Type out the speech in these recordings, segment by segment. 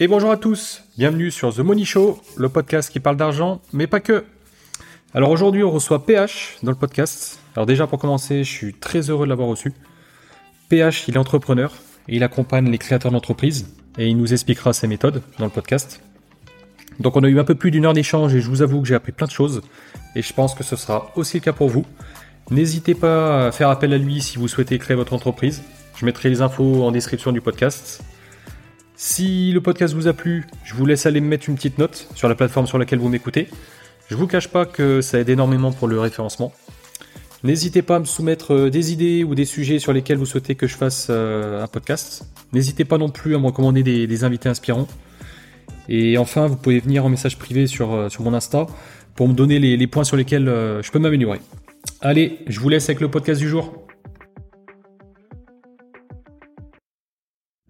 Et bonjour à tous, bienvenue sur The Money Show, le podcast qui parle d'argent, mais pas que. Alors aujourd'hui, on reçoit PH dans le podcast. Alors déjà pour commencer, je suis très heureux de l'avoir reçu. PH, il est entrepreneur et il accompagne les créateurs d'entreprises et il nous expliquera ses méthodes dans le podcast. Donc on a eu un peu plus d'une heure d'échange et je vous avoue que j'ai appris plein de choses et je pense que ce sera aussi le cas pour vous. N'hésitez pas à faire appel à lui si vous souhaitez créer votre entreprise. Je mettrai les infos en description du podcast. Si le podcast vous a plu, je vous laisse aller me mettre une petite note sur la plateforme sur laquelle vous m'écoutez. Je vous cache pas que ça aide énormément pour le référencement. N'hésitez pas à me soumettre euh, des idées ou des sujets sur lesquels vous souhaitez que je fasse euh, un podcast. N'hésitez pas non plus à me recommander des, invités inspirants. Et enfin, vous pouvez venir en message privé sur, euh, sur mon Insta pour me donner les, points sur lesquels je peux m'améliorer. Allez, je vous laisse avec le podcast du jour.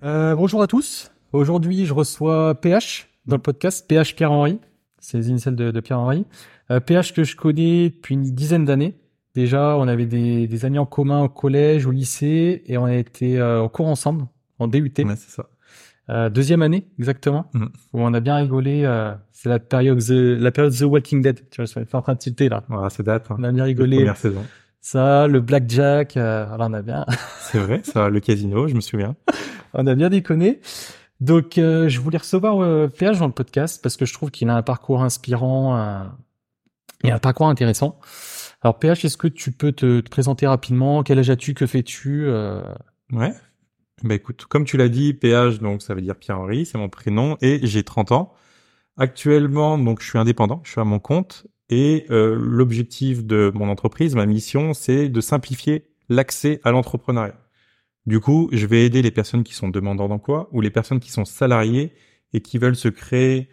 bonjour à tous. Aujourd'hui, je reçois PH dans le podcast, PH Pierre-Henri. C'est les initiales de, Pierre-Henri. PH euh, que je connais depuis une dizaine d'années. Déjà, on avait des, amis en commun au collège, au lycée, et on a été euh, en cours ensemble, en DUT. Ouais, c'est ça. Euh, deuxième année, exactement, mm. où on a bien rigolé. c'est la période the, la période The Walking Dead. Tu vois, je suis en train de tilter là. Voilà, c'est date. Hein. On a bien rigolé. Première saison. Ça, le blackjack, alors on a bien. c'est vrai, ça, le casino, je me souviens. on a bien déconné. Donc, euh, je voulais recevoir euh, PH dans le podcast parce que je trouve qu'il a un parcours inspirant euh, et un parcours intéressant. Alors, PH, est-ce que tu peux te, présenter rapidement? Quel âge as-tu? Que fais-tu? Euh? Ouais. Bah écoute, comme tu l'as dit, PH, donc ça veut dire Pierre-Henri, c'est mon prénom, et j'ai 30 ans. Actuellement, donc je suis indépendant, je suis à mon compte, et l'objectif de mon entreprise, ma mission, c'est de simplifier l'accès à l'entrepreneuriat. Du coup, je vais aider les personnes qui sont demandeurs d'emploi ou les personnes qui sont salariées et qui veulent se créer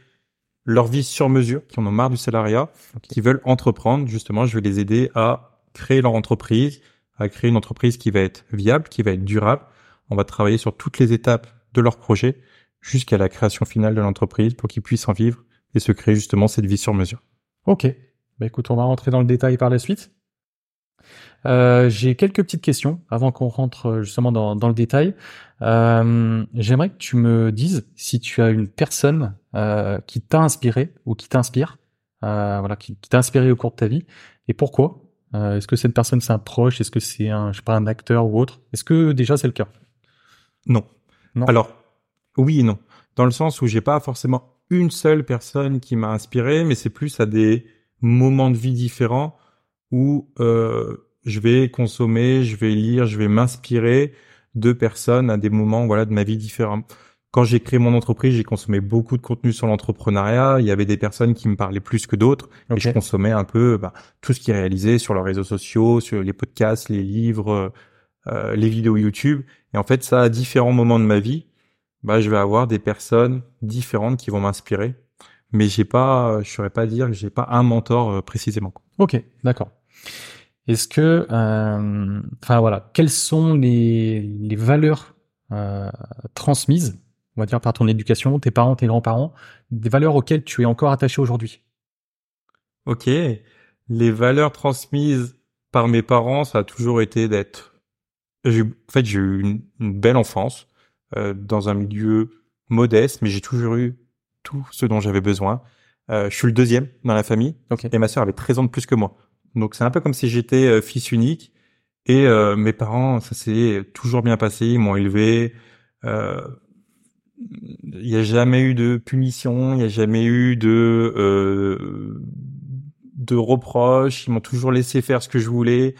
leur vie sur mesure, qui en ont marre du salariat, qui veulent entreprendre. Justement, je vais les aider à créer leur entreprise, à créer une entreprise qui va être viable, qui va être durable. On va travailler sur toutes les étapes de leur projet jusqu'à la création finale de l'entreprise pour qu'ils puissent en vivre et se créer justement cette vie sur mesure. Ok. Bah écoute, on va rentrer dans le détail par la suite. Euh, j'ai quelques petites questions avant qu'on rentre euh, justement dans, dans le détail. Euh, J'aimerais que tu me dises si tu as une personne euh, qui t'a inspiré ou qui t'inspire, voilà, qui, qui t'a inspiré au cours de ta vie et pourquoi. Est-ce que cette personne c'est un proche? Est-ce que c'est un, je sais pas, un acteur ou autre? Est-ce que déjà c'est le cas? Non. Non. Alors oui et non, dans le sens où j'ai pas forcément une seule personne qui m'a inspiré, mais c'est plus à des moments de vie différents où euh, je vais consommer, je vais lire, je vais m'inspirer de personnes à des moments voilà de ma vie différents. Quand j'ai créé mon entreprise, j'ai consommé beaucoup de contenu sur l'entrepreneuriat. Il y avait des personnes qui me parlaient plus que d'autres, et je consommais un peu bah, tout ce qui est réalisé sur leurs réseaux sociaux, sur les podcasts, les livres, euh, les vidéos YouTube. Et en fait, ça, à différents moments de ma vie, bah, je vais avoir des personnes différentes qui vont m'inspirer. Mais j'ai pas, je saurais pas dire que j'ai pas un mentor euh, précisément. Ok, d'accord. Est-ce que, euh, enfin voilà, quelles sont les, les valeurs euh, transmises, on va dire par ton éducation, tes parents, tes grands-parents, des valeurs auxquelles tu es encore attaché aujourd'hui? Ok, les valeurs transmises par mes parents, ça a toujours été d'être. En fait, j'ai eu une, belle enfance euh, dans un milieu modeste, mais j'ai toujours eu tout ce dont j'avais besoin. Euh, je suis le deuxième dans la famille, et ma sœur avait 13 ans de plus que moi. Donc c'est un peu comme si j'étais euh, fils unique. Et euh, mes parents, ça s'est toujours bien passé, ils m'ont élevé. Euh, il n'y a jamais eu de punition, il n'y a jamais eu de de reproches. Ils m'ont toujours laissé faire ce que je voulais.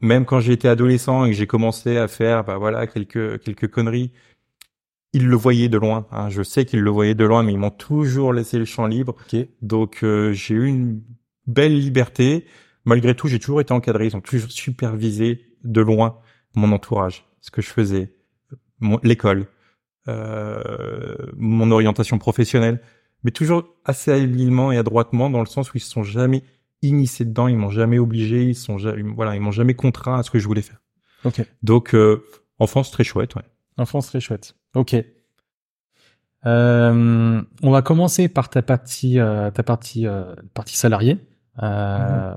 même quand j'étais adolescent et que j'ai commencé à faire, bah voilà, quelques quelques conneries, ils le voyaient de loin. Hein. Je sais qu'ils le voyaient de loin, mais ils m'ont toujours laissé le champ libre. Donc j'ai eu une belle liberté malgré tout, j'ai toujours été encadré. Ils ont toujours supervisé de loin mon entourage, ce que je faisais, l'école, euh, mon orientation professionnelle, mais toujours assez habilement et adroitement dans le sens où ils se sont jamais initiés dedans, ils m'ont jamais obligé, ils sont jamais, voilà, ils m'ont jamais contraint à ce que je voulais faire. Ok. Donc euh, enfance très chouette, ouais. Enfance très chouette. Ok. Euh, on va commencer par ta partie, ta partie, partie salariée. Euh,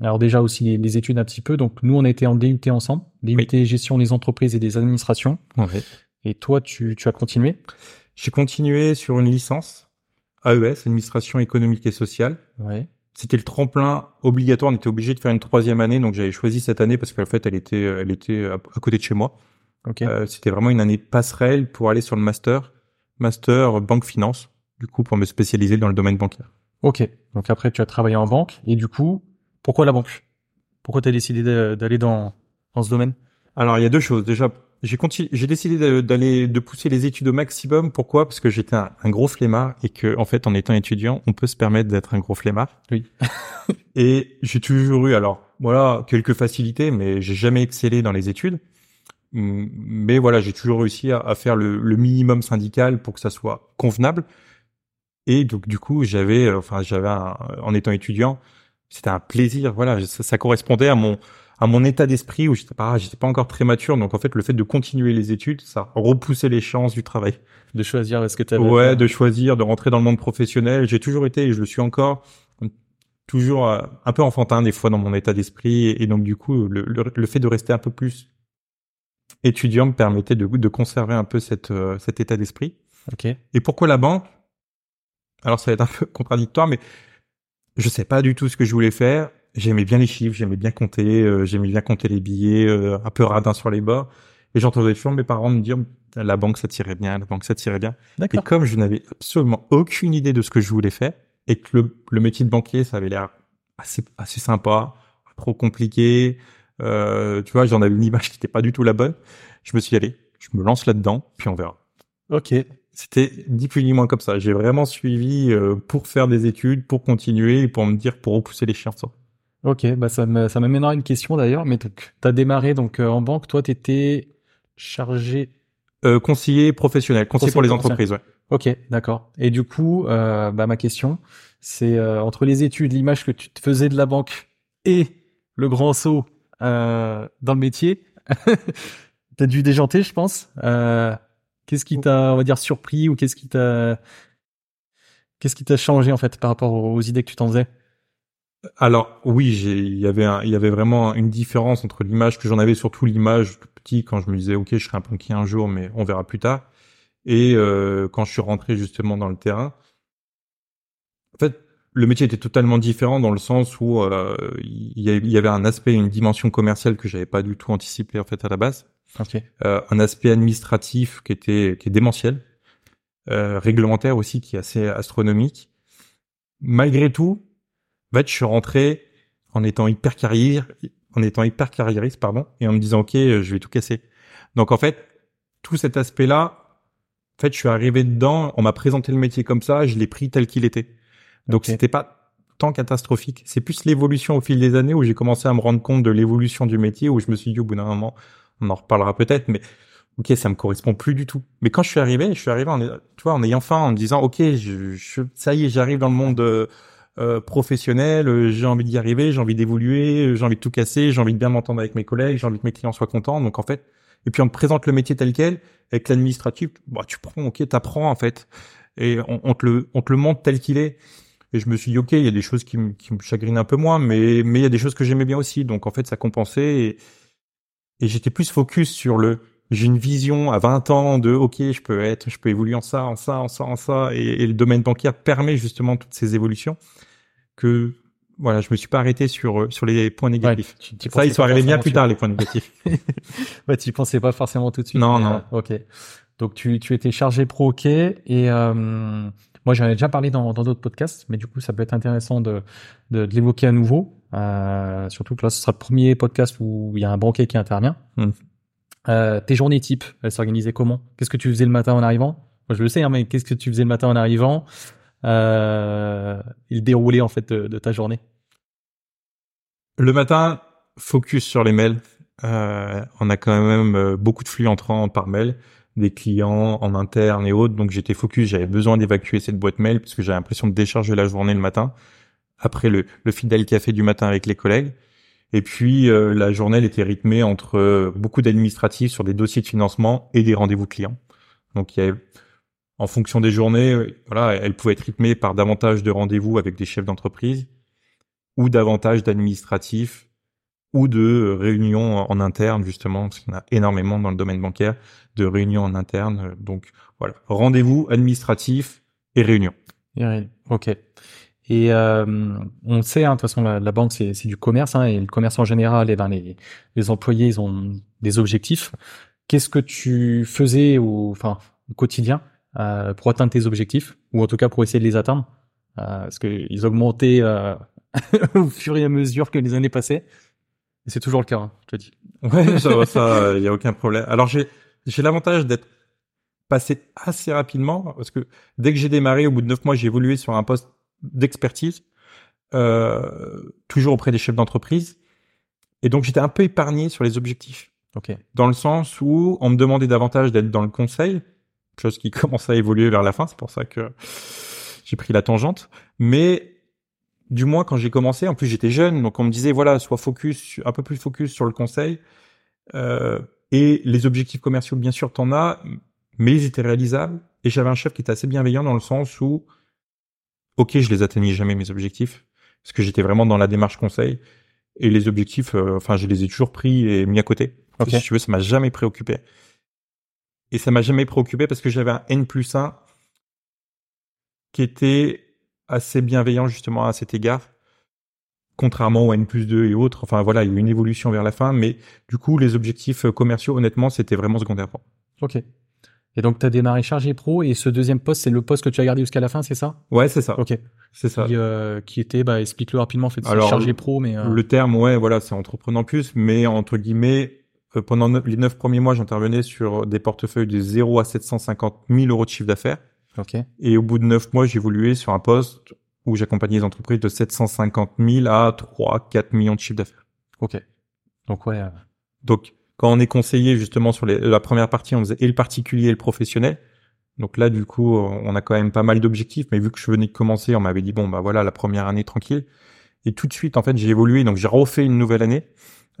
alors déjà aussi les, études un petit peu. Donc nous on été en DUT ensemble, DUT gestion des entreprises et des administrations. Et toi tu, tu as continué? J'ai continué sur une licence AES, administration économique et sociale. C'était le tremplin obligatoire. On était obligé de faire une troisième année, donc j'avais choisi cette année parce qu'en fait, elle était, elle était à, à côté de chez moi. Euh, c'était vraiment une année passerelle pour aller sur le master, master banque finance, du coup pour me spécialiser dans le domaine bancaire. Ok. Donc après, tu as travaillé en banque et du coup, pourquoi la banque? Pourquoi tu as décidé d'aller dans, dans ce domaine? Alors il y a deux choses. Déjà, j'ai décidé d'aller de pousser les études au maximum. Pourquoi? Parce que j'étais un, un gros flemmard et que en fait, en étant étudiant, on peut se permettre d'être un gros flemmard. Oui. et j'ai toujours eu, alors voilà, quelques facilités, mais j'ai jamais excellé dans les études. Mais voilà, j'ai toujours réussi à, à faire le, le minimum syndical pour que ça soit convenable. Et donc du coup, j'avais, euh, enfin, j'avais, un- en étant étudiant, c'était un plaisir. Voilà, ça, ça correspondait à mon à mon état d'esprit où j'étais pas, j'étais pas encore très mature. Donc en fait, le fait de continuer les études, ça repoussait les chances du travail. De choisir ce que tu avais Ouais, de choisir, de rentrer dans le monde professionnel. J'ai toujours été, et je le suis encore, toujours euh, un peu enfantin des fois dans mon état d'esprit. Et, donc du coup, le, le, le fait de rester un peu plus étudiant me permettait de, de conserver un peu cette, euh, cet état d'esprit. Ok. Et pourquoi la banque? Alors ça va être un peu contradictoire, mais je sais pas du tout ce que je voulais faire. J'aimais bien les chiffres, j'aimais bien compter, euh, j'aimais bien compter les billets, euh, un peu radin sur les bords. Et j'entendais toujours mes parents me dire la banque ça tirait bien, la banque ça tirait bien. Et comme je n'avais absolument aucune idée de ce que je voulais faire et que le, le métier de banquier ça avait l'air assez assez sympa, trop compliqué, euh, tu vois, j'en avais une image qui n'était pas du tout la bonne. Je me suis allez, je me lance là-dedans, puis on verra. Ok. C'était ni plus ni moins comme ça. J'ai vraiment suivi euh, pour faire des études, pour continuer, et pour me dire, pour repousser les chiens. Ok. Bah ça m'amènera une question d'ailleurs. Mais tu as démarré donc euh, en banque. Toi, tu étais chargé. Euh, conseiller professionnel, conseiller pour les entreprises, ouais. Ok, d'accord. Et du coup, bah, ma question, c'est entre les études, l'image que tu te faisais de la banque et le grand saut dans le métier, t'as dû déjanter, je pense. Euh, qu'est-ce qui t'a, on va dire, surpris ou qu'est-ce qui t'a, qu'est-ce qui t'a changé en fait par rapport aux idées que tu t'en faisais? Alors oui, il y avait, un- il y avait vraiment une différence entre l'image que j'en avais, surtout l'image tout petit quand je me disais, ok, je serai un banquier un jour, mais on verra plus tard. Et euh, quand je suis rentré justement dans le terrain, en fait, le métier était totalement différent dans le sens où euh, il y avait- il y avait un aspect, une dimension commerciale que j'avais pas du tout anticipé en fait à la base. Ok. euh, un aspect administratif qui était qui est démentiel, euh, réglementaire aussi qui est assez astronomique. Malgré tout, en fait, je suis rentré en étant hyper carrière, en étant hyper carriériste, pardon, et en me disant ok, euh, je vais tout casser. Donc en fait, tout cet aspect-là, en fait, je suis arrivé dedans, on m'a présenté le métier comme ça, je l'ai pris tel qu'il était. Donc Ok. c'était pas tant catastrophique. C'est plus l'évolution au fil des années où j'ai commencé à me rendre compte de l'évolution du métier, où je me suis dit au bout d'un moment, on en reparlera peut-être, mais ok, ça me correspond plus du tout. Mais quand je suis arrivé, je suis arrivé en, tu en ayant faim, en me disant, ok, je, je- ça y est, j'arrive dans le monde euh, euh, professionnel, euh, j'ai envie d'y arriver, j'ai envie d'évoluer, j'ai envie de tout casser, j'ai envie de bien m'entendre avec mes collègues, j'ai envie que mes clients soient contents. Donc en fait, et puis on te présente le métier tel quel, avec l'administratif, bah tu prends, ok, t'apprends en fait, et on, on te le, on te le montre tel qu'il est. Et je me suis dit, ok, il y a des choses qui me, qui me chagrinent un peu moins, mais mais il y a des choses que j'aimais bien aussi. Donc en fait, ça compensait. Et j'étais plus focus sur le j'ai une vision à 20 ans de ok je peux être je peux évoluer en ça en ça en ça en ça et, et le domaine bancaire permet justement toutes ces évolutions que voilà je me suis pas arrêté sur euh, sur les points négatifs tu ça ils sont arrivés bien plus tard les points négatifs Ouais, tu pensais pas forcément tout de suite. Non, non. euh, ok. Donc tu, tu étais chargé pro ok et euh, moi j'en ai déjà parlé dans d'autres podcasts, mais du coup ça peut être intéressant de de, de l'évoquer à nouveau. Euh, surtout que là ce sera le premier podcast où il y a un banquier qui intervient. Hmm. Euh, tes journées types, elles s'organisaient comment? Qu'est-ce que tu faisais le matin en arrivant? Moi je le sais, hein, mais qu'est-ce que tu faisais le matin en arrivant? Euh, le déroulé en fait de, de ta journée le matin focus sur les mails euh, on a quand même beaucoup de flux entrants par mail des clients en interne et autres. Donc j'étais focus j'avais besoin d'évacuer cette boîte mail parce que j'avais l'impression de décharger la journée le matin après le, le fidèle café du matin avec les collègues. Et puis euh, la journée elle était rythmée entre euh, beaucoup d'administratifs sur des dossiers de financement et des rendez-vous clients. Donc en fonction des journées, euh, voilà, elle pouvait être rythmée par davantage de rendez-vous avec des chefs d'entreprise ou davantage d'administratifs ou de réunions en interne justement parce qu'on a énormément dans le domaine bancaire de réunions en interne. Donc voilà, rendez-vous administratif et réunion. Ok. Et euh, on sait, hein, de toute façon, la, banque c'est du commerce, hein, et le commerce en général, et ben les, les employés ils ont des objectifs. Qu'est-ce que tu faisais au, enfin, au quotidien euh, pour atteindre tes objectifs, ou en tout cas pour essayer de les atteindre? Euh, Parce qu'ils augmentaient euh, au fur et à mesure que les années passaient. Et c'est toujours le cas, hein, je te dis. Ouais, ça, ça, il y a aucun problème. Alors j'ai j'ai l'avantage d'être passé assez rapidement parce que dès que j'ai démarré, au bout de neuf mois, j'ai évolué sur un poste d'expertise, euh, toujours auprès des chefs d'entreprise. Et donc j'étais un peu épargné sur les objectifs. Ok. Dans le sens où on me demandait davantage d'être dans le conseil, chose qui commence à évoluer vers la fin. C'est pour ça que j'ai pris la tangente. Mais du moins quand j'ai commencé, en plus j'étais jeune, donc on me disait voilà, sois focus, un peu plus focus sur le conseil. Euh, et les objectifs commerciaux, bien sûr, t'en as, mais ils étaient réalisables. Et j'avais un chef qui était assez bienveillant dans le sens où ok, je les atteignais jamais mes objectifs parce que j'étais vraiment dans la démarche conseil et les objectifs, euh, enfin, je les ai toujours pris et mis à côté. Si tu veux, ça m'a jamais préoccupé. Et ça m'a jamais préoccupé parce que j'avais un N plus 1 qui était assez bienveillant justement à cet égard. Contrairement au N plus 2 et autres. Enfin voilà, il y a eu une évolution vers la fin, mais du coup, les objectifs commerciaux, honnêtement, c'était vraiment secondaire. Ok. Et donc, tu as démarré chargé pro et ce deuxième poste, c'est le poste que tu as gardé jusqu'à la fin, c'est ça? Ouais, c'est ça. Ok. C'est ça. Qui, euh, qui était, bah, explique-le rapidement, en fait, Alors, chargé pro, mais... euh, Le terme, ouais, voilà, c'est entreprenant plus, mais entre guillemets, euh, pendant les neuf premiers mois, j'intervenais sur des portefeuilles de 0 à 750 000 euros de chiffre d'affaires. Ok. Et au bout de neuf mois, évolué sur un poste où j'accompagnais les entreprises de 750 000 à 3, 4 millions de chiffre d'affaires. Ok. Donc, ouais. euh, Donc, quand on est conseillé justement sur les- la première partie, on faisait et le particulier et le professionnel. Donc là, du coup, on a quand même pas mal d'objectifs, mais vu que je venais de commencer, on m'avait dit bon bah voilà la première année tranquille. Et tout de suite, en fait, j'ai évolué, donc j'ai refait une nouvelle année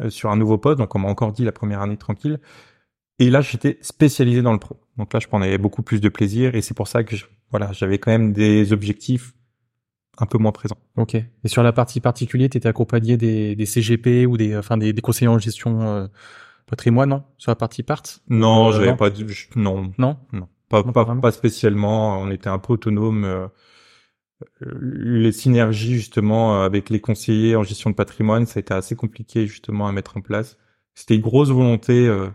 euh, sur un nouveau poste. Donc on m'a encore dit la première année tranquille. Et là, j'étais spécialisé dans le pro. Donc là, je prenais beaucoup plus de plaisir, et c'est pour ça que je, voilà, j'avais quand même des objectifs un peu moins présents. Ok. Et sur la partie particulier, tu étais accompagné des, des CGP ou des, enfin, des, des conseillers en gestion euh, patrimoine, non? Sur la partie part? Non, Euh, j'avais pas, je- non, Non? Non, pas, Non, pas pas, spécialement. On était un peu autonome. euh, les synergies justement euh, avec les conseillers en gestion de patrimoine, ça a été assez compliqué justement à mettre en place. C'était une grosse volonté euh,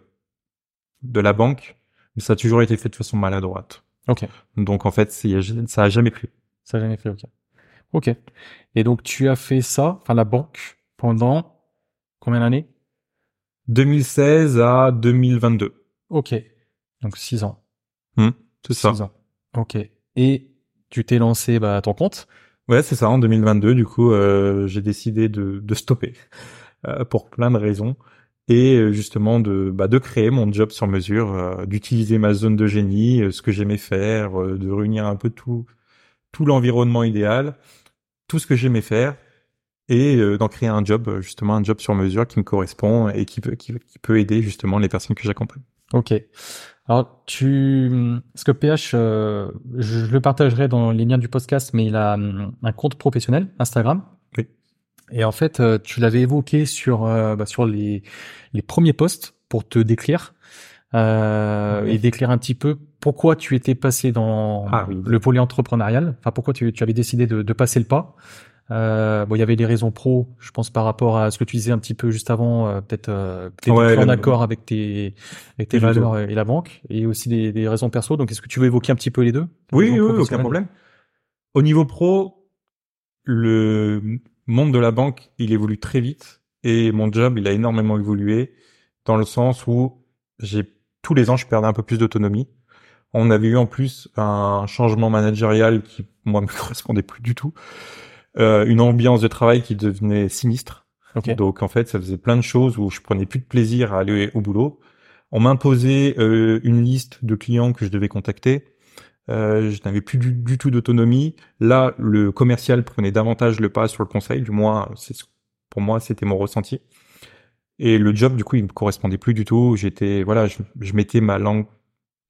de la banque, mais ça a toujours été fait de façon maladroite. Ok. Donc en fait, ça a jamais pris. Ça n'a jamais fait, ok. Ok. Et donc, tu as fait ça, enfin, la banque, pendant combien d'années? 2016 à 2022. Ok. Donc, six ans. C'est ça. Six ans. Ok. Et tu t'es lancé bah, à ton compte? Ouais, c'est ça. En 2022, du coup, euh, j'ai décidé de, de stopper euh, pour plein de raisons et euh, justement de bah, de créer mon job sur mesure, euh, d'utiliser ma zone de génie, euh, ce que j'aimais faire, euh, de réunir un peu tout tout l'environnement idéal, tout ce que j'aimais faire et d'en créer un job, justement un job sur mesure qui me correspond et qui peut qui, qui peut aider justement les personnes que j'accompagne. Ok. Alors, tu, parce que PH, euh, je le partagerai dans les liens du podcast, mais il a hum, un compte professionnel, Instagram. Oui. Et en fait, euh, tu l'avais évoqué sur, euh, bah, sur les, les premiers posts pour te décrire, euh, et décrire un petit peu pourquoi tu étais passé dans Ah oui. le volet entrepreneurial. Enfin, pourquoi tu, tu avais décidé de, de passer le pas. Euh, bon, il y avait des raisons pro, je pense, par rapport à ce que tu disais un petit peu juste avant, euh, peut-être, euh, peut-être Ouais, en accord avec tes, avec tes valeurs et la banque, et aussi des, des raisons perso. Donc, est-ce que tu veux évoquer un petit peu les deux? Oui, aucun problème. Au niveau pro, le monde de la banque, il évolue très vite et mon job, il a énormément évolué dans le sens où j'ai tous les ans, je perdais un peu plus d'autonomie. On avait eu en plus un changement managérial qui, moi, me correspondait plus du tout. Euh, une ambiance de travail qui devenait sinistre. Ok. Donc en fait, ça faisait plein de choses où je prenais plus de plaisir à aller au boulot. On m'imposait euh, une liste de clients que je devais contacter. Euh, je n'avais plus du, du tout d'autonomie. Là, le commercial prenait davantage le pas sur le conseil. Du moins, c'est ce- pour moi, c'était mon ressenti. Et le job, du coup, il me correspondait plus du tout. J'étais, voilà, je, je mettais ma langue,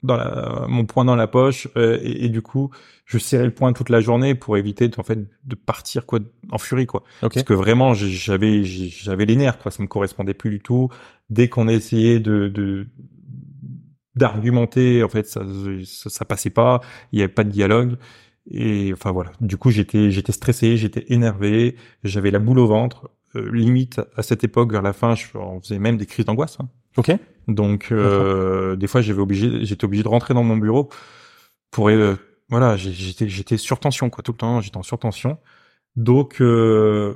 dans la, mon poing dans la poche euh, et, du coup je serrais le poing toute la journée pour éviter en fait de partir quoi en furie quoi parce que vraiment j'avais j'avais les nerfs quoi ça me correspondait plus du tout dès qu'on essayait de, de d'argumenter en fait ça, ça, ça passait pas il y avait pas de dialogue. Et enfin voilà. Du coup j'étais j'étais stressé j'étais énervé j'avais la boule au ventre. Euh, limite à cette époque vers la fin je on faisait même des crises d'angoisse hein. ok. Donc euh, des fois j'avais obligé j'étais obligé de rentrer dans mon bureau pour euh, voilà j'étais j'étais sur tension quoi tout le temps. J'étais en surtension. Donc euh,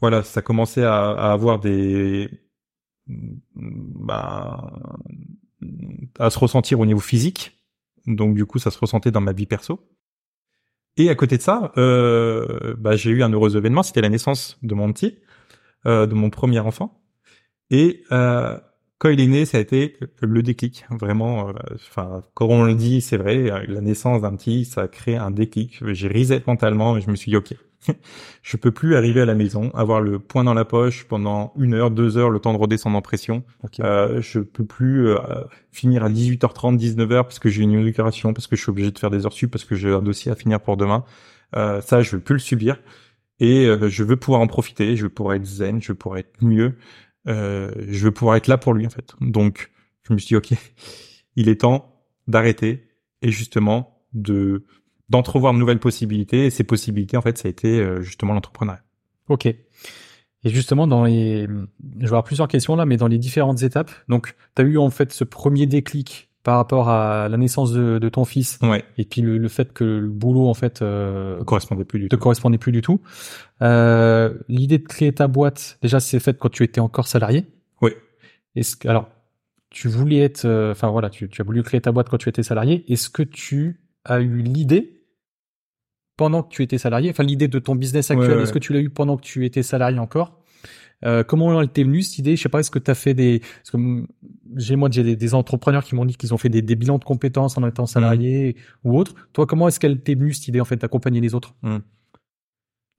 voilà ça commençait à, à avoir des bah, à se ressentir au niveau physique donc du coup ça se ressentait dans ma vie perso et à côté de ça, euh, bah, j'ai eu un heureux événement, c'était la naissance de mon petit, euh, de mon premier enfant. Et euh, quand il est né, ça a été le déclic, vraiment. Enfin, quand on le dit, c'est vrai, la naissance d'un petit, ça a créé un déclic. J'ai reset mentalement et je me suis dit, ok, je peux plus arriver à la maison, avoir le poing dans la poche pendant une heure, deux heures, le temps de redescendre en pression. Euh, je peux plus euh, finir à 18h30, 19h parce que j'ai une inauguration, parce que je suis obligé de faire des heures sup, parce que j'ai un dossier à finir pour demain. Euh, ça, je veux plus le subir. Et je veux pouvoir en profiter, je veux pouvoir être zen, je veux pouvoir être mieux, je veux pouvoir être là pour lui en fait. Donc, je me suis dit, ok, il est temps d'arrêter et justement de d'entrevoir de nouvelles possibilités. Et ces possibilités, en fait, ça a été euh, justement l'entrepreneuriat. Ok. Et justement, dans les, je vais avoir plusieurs questions là, mais dans les différentes étapes. Donc, tu as eu en fait ce premier déclic par rapport à la naissance de, de ton fils. Ouais. Et puis le, le, fait que le boulot en fait euh, correspondait plus du te tout. correspondait plus du tout. Euh, L'idée de créer ta boîte, déjà, c'est fait quand tu étais encore salarié. Oui. Est-ce que alors tu voulais être, euh, enfin voilà, tu, tu as voulu créer ta boîte quand tu étais salarié. Est-ce que tu as eu l'idée pendant que tu étais salarié Enfin, l'idée de ton business actuel, est-ce que tu l'as eu pendant que tu étais salarié encore? Euh, comment elle t'est venue cette idée? Je sais pas, est-ce que tu as fait des... Parce que j'ai moi j'ai des, entrepreneurs qui m'ont dit qu'ils ont fait des, bilans de compétences en étant salarié mmh. ou autre. Toi, comment est-ce qu'elle t'est venue cette idée en fait d'accompagner les autres? Mmh.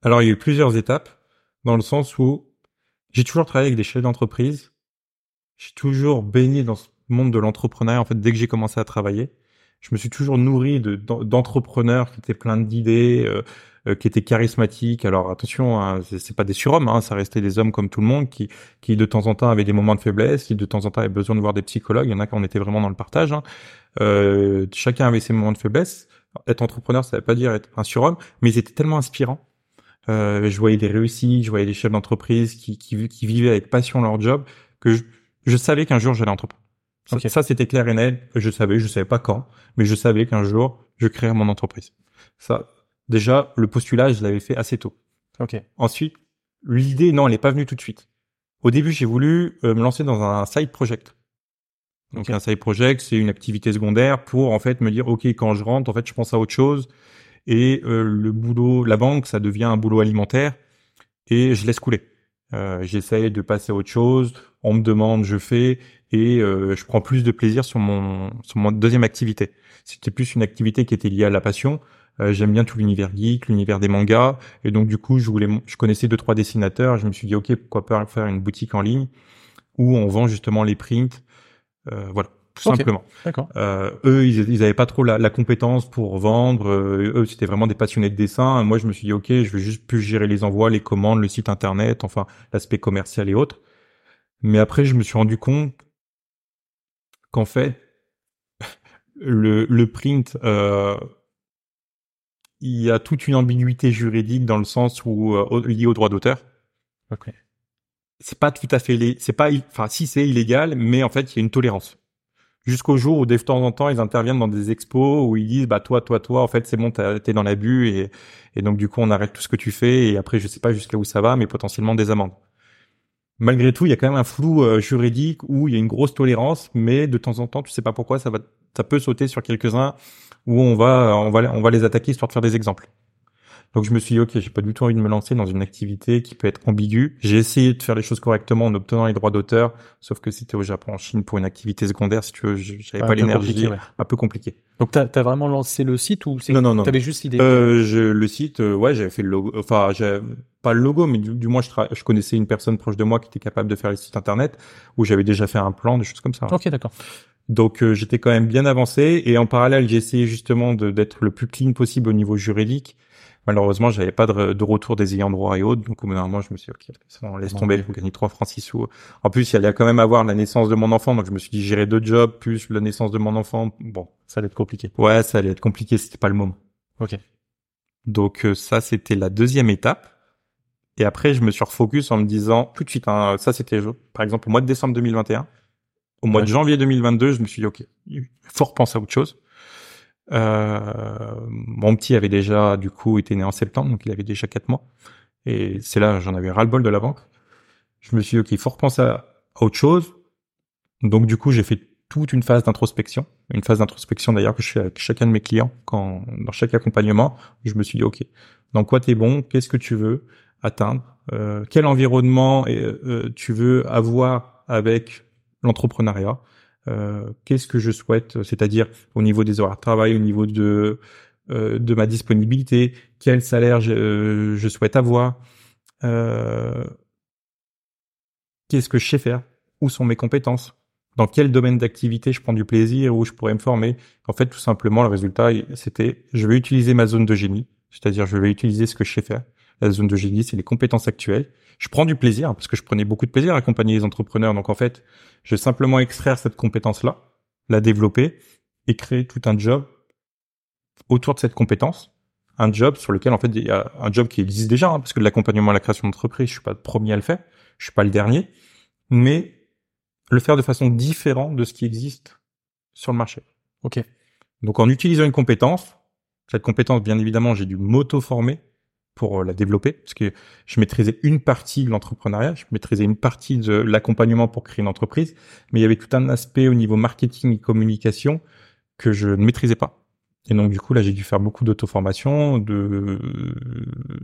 Alors, il y a eu plusieurs étapes dans le sens où j'ai toujours travaillé avec des chefs d'entreprise. J'ai toujours baigné dans ce monde de l'entrepreneuriat en fait dès que j'ai commencé à travailler je me suis toujours nourri de d'entrepreneurs qui étaient pleins d'idées, euh, euh, qui étaient charismatiques. Alors attention, hein, c'est pas des surhommes, hein, ça restait des hommes comme tout le monde qui qui de temps en temps avaient des moments de faiblesse, qui de temps en temps avaient besoin de voir des psychologues. Il y en a qui en étaient vraiment dans le partage. Hein. Euh, chacun avait ses moments de faiblesse. Être entrepreneur, ça veut pas dire être un surhomme, mais ils étaient tellement inspirants. Euh, je voyais des réussites, je voyais des chefs d'entreprise qui, qui, qui vivaient avec passion leur job, que je, je savais qu'un jour j'allais entreprendre. Ça, c'était clair et net. Je savais, je savais pas quand, mais je savais qu'un jour, je créerais mon entreprise. Ça, déjà, le postulat, je l'avais fait assez tôt. Ok. Ensuite, l'idée, non, elle n'est pas venue tout de suite. Au début, j'ai voulu euh, me lancer dans un side project. Donc un side project, c'est une activité secondaire pour en fait me dire, ok, quand je rentre, en fait, je pense à autre chose. Et euh, le boulot, la banque, ça devient un boulot alimentaire et je laisse couler. Euh, J'essaye de passer à autre chose. On me demande, je fais et euh, je prends plus de plaisir sur mon sur mon deuxième activité. C'était plus une activité qui était liée à la passion. Euh, J'aime bien tout l'univers geek, l'univers des mangas, et donc du coup, je voulais, je connaissais deux trois dessinateurs. Je me suis dit, ok, pourquoi pas faire une boutique en ligne où on vend justement les prints, euh, voilà, tout simplement. D'accord. Euh, eux, ils, ils avaient pas trop la, la compétence pour vendre. Euh, eux, c'était vraiment des passionnés de dessin. Moi, je me suis dit, ok, je vais juste plus gérer les envois, les commandes, le site internet, enfin l'aspect commercial et autres. Mais après, je me suis rendu compte qu'en fait, le, le print, euh, il y a toute une ambiguïté juridique dans le sens où euh, lié au droit d'auteur. Ok. C'est pas tout à fait, c'est pas, enfin si c'est illégal, mais en fait il y a une tolérance. Jusqu'au jour où de temps en temps ils interviennent dans des expos où ils disent bah toi toi toi en fait c'est bon t'es dans l'abus et et donc du coup on arrête tout ce que tu fais et après je sais pas jusqu'à où ça va mais potentiellement des amendes malgré tout, il y a quand même un flou euh, juridique où il y a une grosse tolérance, mais de temps en temps, tu sais pas pourquoi, ça va, ça peut sauter sur quelques-uns où on va, on va, on va les attaquer histoire de faire des exemples. Donc je me suis dit, ok, j'ai pas du tout envie de me lancer dans une activité qui peut être ambiguë. J'ai essayé de faire les choses correctement en obtenant les droits d'auteur, sauf que c'était au Japon, en Chine, pour une activité secondaire, si tu veux, j'avais pas l'énergie, un peu compliqué. Donc t'as as vraiment lancé le site ou non non non, t'avais juste l'idée euh, je, Le site, euh, ouais, j'avais fait le logo, enfin, pas le logo, mais du, moins je, je connaissais une personne proche de moi qui était capable de faire les sites internet, où j'avais déjà fait un plan, des choses comme ça. Ok, d'accord. Donc euh, j'étais quand même bien avancé et en parallèle j'ai essayé justement d'être le plus clean possible au niveau juridique. Malheureusement j'avais pas de, de retour des ayants droit et autres, donc au bout d'un moment je me suis dit ok ça, on laisse Bon, tomber ouais. pour gagner 3 francs 6 sous. En plus il allait quand même avoir la naissance de mon enfant, donc je me suis dit gérer deux jobs plus la naissance de mon enfant. Bon Ça allait être compliqué. ouais ça allait être compliqué, c'était pas le moment. Ok. Donc euh, ça c'était la deuxième étape. Et après je me suis refocus en me disant tout de suite, hein, ça c'était par exemple au mois de décembre 2021. Au mois Ouais. de janvier 2022, je me suis dit ok, il faut repenser à autre chose. Euh, mon petit avait déjà du coup été né en septembre, donc il avait déjà quatre mois. Et c'est là j'en avais ras le bol de la banque. Je me suis dit ok, il faut repenser à, autre chose. Donc du coup j'ai fait toute une phase d'introspection, une phase d'introspection d'ailleurs que je fais avec chacun de mes clients quand dans chaque accompagnement. Je me suis dit ok, dans quoi t'es bon, qu'est-ce que tu veux atteindre, euh, quel environnement euh, tu veux avoir avec l'entrepreneuriat, qu'est-ce que je souhaite, c'est-à-dire au niveau des horaires de travail, au niveau de euh, de ma disponibilité, quel salaire je, euh, souhaite avoir, euh, qu'est-ce que je sais faire, où sont mes compétences, dans quel domaine d'activité je prends du plaisir, où je pourrais me former. En fait, tout simplement, le résultat, c'était je vais utiliser ma zone de génie, c'est-à-dire je vais utiliser ce que je sais faire. La zone de génie, c'est les compétences actuelles. Je prends du plaisir parce que je prenais beaucoup de plaisir à accompagner les entrepreneurs. Donc en fait, je vais simplement extraire cette compétence-là, la développer et créer tout un job autour de cette compétence. Un job sur lequel en fait il y a un job qui existe déjà hein, parce que de l'accompagnement à la création d'entreprise, je suis pas le premier à le faire, je suis pas le dernier, mais le faire de façon différente de ce qui existe sur le marché. Ok. Donc en utilisant une compétence, cette compétence bien évidemment j'ai dû m'auto-former pour euh, la développer parce que je maîtrisais une partie de l'entrepreneuriat, je maîtrisais une partie de l'accompagnement pour créer une entreprise, mais il y avait tout un aspect au niveau marketing et communication que je ne maîtrisais pas. Et donc du coup là j'ai dû faire beaucoup d'auto-formation, de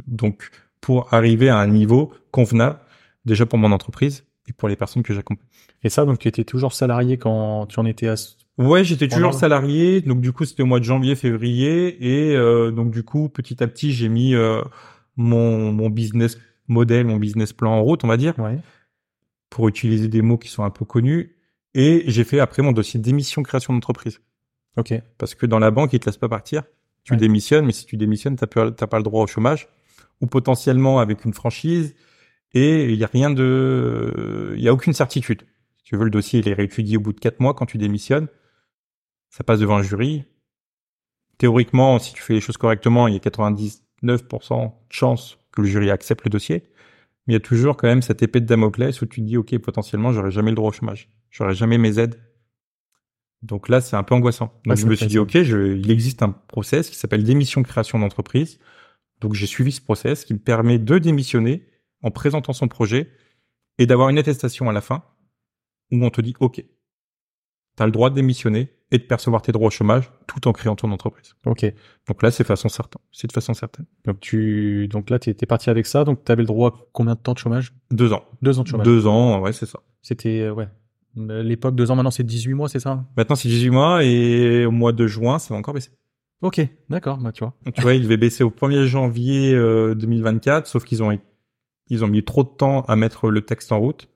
donc pour arriver à un niveau convenable déjà pour mon entreprise et pour les personnes que j'accompagne. Et ça, donc tu étais toujours salarié quand tu en étais à... Ouais, j'étais toujours salarié, donc du coup c'était au mois de janvier, février, et euh, donc du coup petit à petit j'ai mis euh, mon mon business model, mon business plan en route, on va dire, Ouais. pour utiliser des mots qui sont un peu connus, et j'ai fait après mon dossier d'émission création d'entreprise, Ok. parce que dans la banque ils te laissent pas partir, tu Ouais. démissionnes, mais si tu démissionnes t'as pas pas le droit au chômage, ou potentiellement avec une franchise, et il y a rien de, il y a aucune certitude. Si tu veux le dossier il est réétudié au bout de quatre mois quand tu démissionnes ça passe devant un jury. Théoriquement, si tu fais les choses correctement, il y a 99% de chances que le jury accepte le dossier. Mais il y a toujours quand même cette épée de Damoclès où tu te dis, OK, potentiellement, j'aurai jamais le droit au chômage. J'aurai jamais mes aides. Donc là, c'est un peu angoissant. Donc je me suis dit. OK, je, il existe un process qui s'appelle démission création d'entreprise. Donc j'ai suivi ce process qui me permet de démissionner en présentant son projet et d'avoir une attestation à la fin où on te dit, OK, tu as le droit de démissionner et de percevoir tes droits au chômage tout en créant ton entreprise. Ok. Donc là, c'est façon certaine. C'est de façon certaine. Donc tu, donc là, tu étais parti avec ça. Donc tu avais le droit à combien de temps de chômage? Deux ans. Deux ans de chômage. Deux ans, ouais, c'est ça. C'était euh, ouais. Euh, L'époque deux ans maintenant c'est 18 mois c'est ça? Maintenant, c'est 18 mois et au mois de juin, ça va encore baisser. Ok, d'accord, bah tu vois. Donc, tu vois, il devait baisser au 1er janvier euh, 2024, sauf qu'ils ont, ils ont mis trop de temps à mettre le texte en route,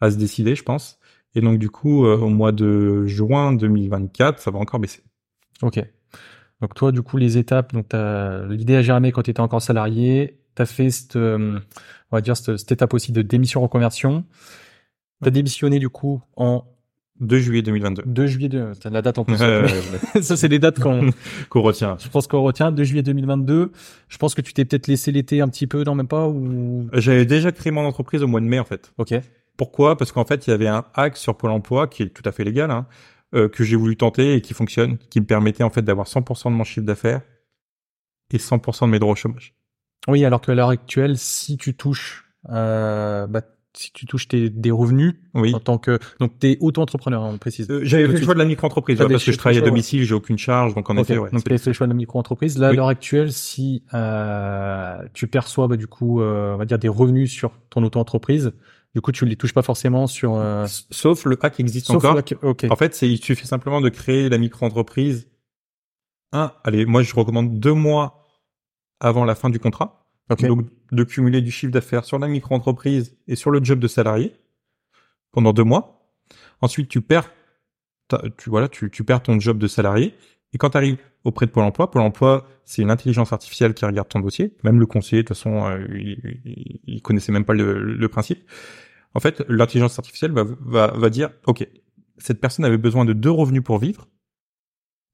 à se décider, je pense. Et donc, du coup, euh, au mois de juin 2024, ça va encore baisser. Ok. Donc toi du coup les étapes, donc t'as l'idée a germé quand tu étais encore salarié. T'as fait cette, euh, on va dire cette, cette étape aussi de démission reconversion. T'as démissionné du coup en 2 juillet 2022. 2 juillet de, la date en plus. Ça c'est les dates qu'on, Qu'on retient. je pense qu'on retient. 2 juillet 2022. Je pense que tu t'es peut-être laissé l'été un petit peu, non même pas ou? J'avais déjà créé mon entreprise au mois de mai, en fait. Ok. Pourquoi? Parce qu'en fait, il y avait un hack sur Pôle Emploi qui est tout à fait légal, hein, euh, que j'ai voulu tenter et qui fonctionne, qui me permettait en fait d'avoir 100% de mon chiffre d'affaires et 100% de mes droits au chômage. Oui, alors qu'à l'heure actuelle, si tu touches, euh, bah, si tu touches tes, des revenus Oui. en tant que, donc t'es auto-entrepreneur, on précise. Euh, J'avais fait le choix de la micro-entreprise, T'as ouais, des parce que je travaille à ouais. domicile, j'ai aucune charge, donc en Ok, effet, ouais. donc c'est- tu as fait le choix de la micro-entreprise. Là, à l'heure actuelle, si tu perçois bah, du coup, on va dire des revenus sur ton auto-entreprise, du coup, tu les touches pas forcément sur. Euh, Sauf le hack existe sauf encore. En fait, c'est il suffit simplement de créer la micro-entreprise. Un, allez, moi je recommande deux mois avant la fin du contrat. Donc de cumuler du chiffre d'affaires sur la micro-entreprise et sur le job de salarié pendant deux mois. Ensuite, tu perds tu voilà, tu, tu perds ton job de salarié. Et quand tu arrives auprès de Pôle Emploi, Pôle Emploi, c'est une intelligence artificielle qui regarde ton dossier. Même le conseiller, de toute façon, euh, il, il, connaissait même pas le, le principe. En fait, l'intelligence artificielle va, va, va dire, ok, cette personne avait besoin de deux revenus pour vivre.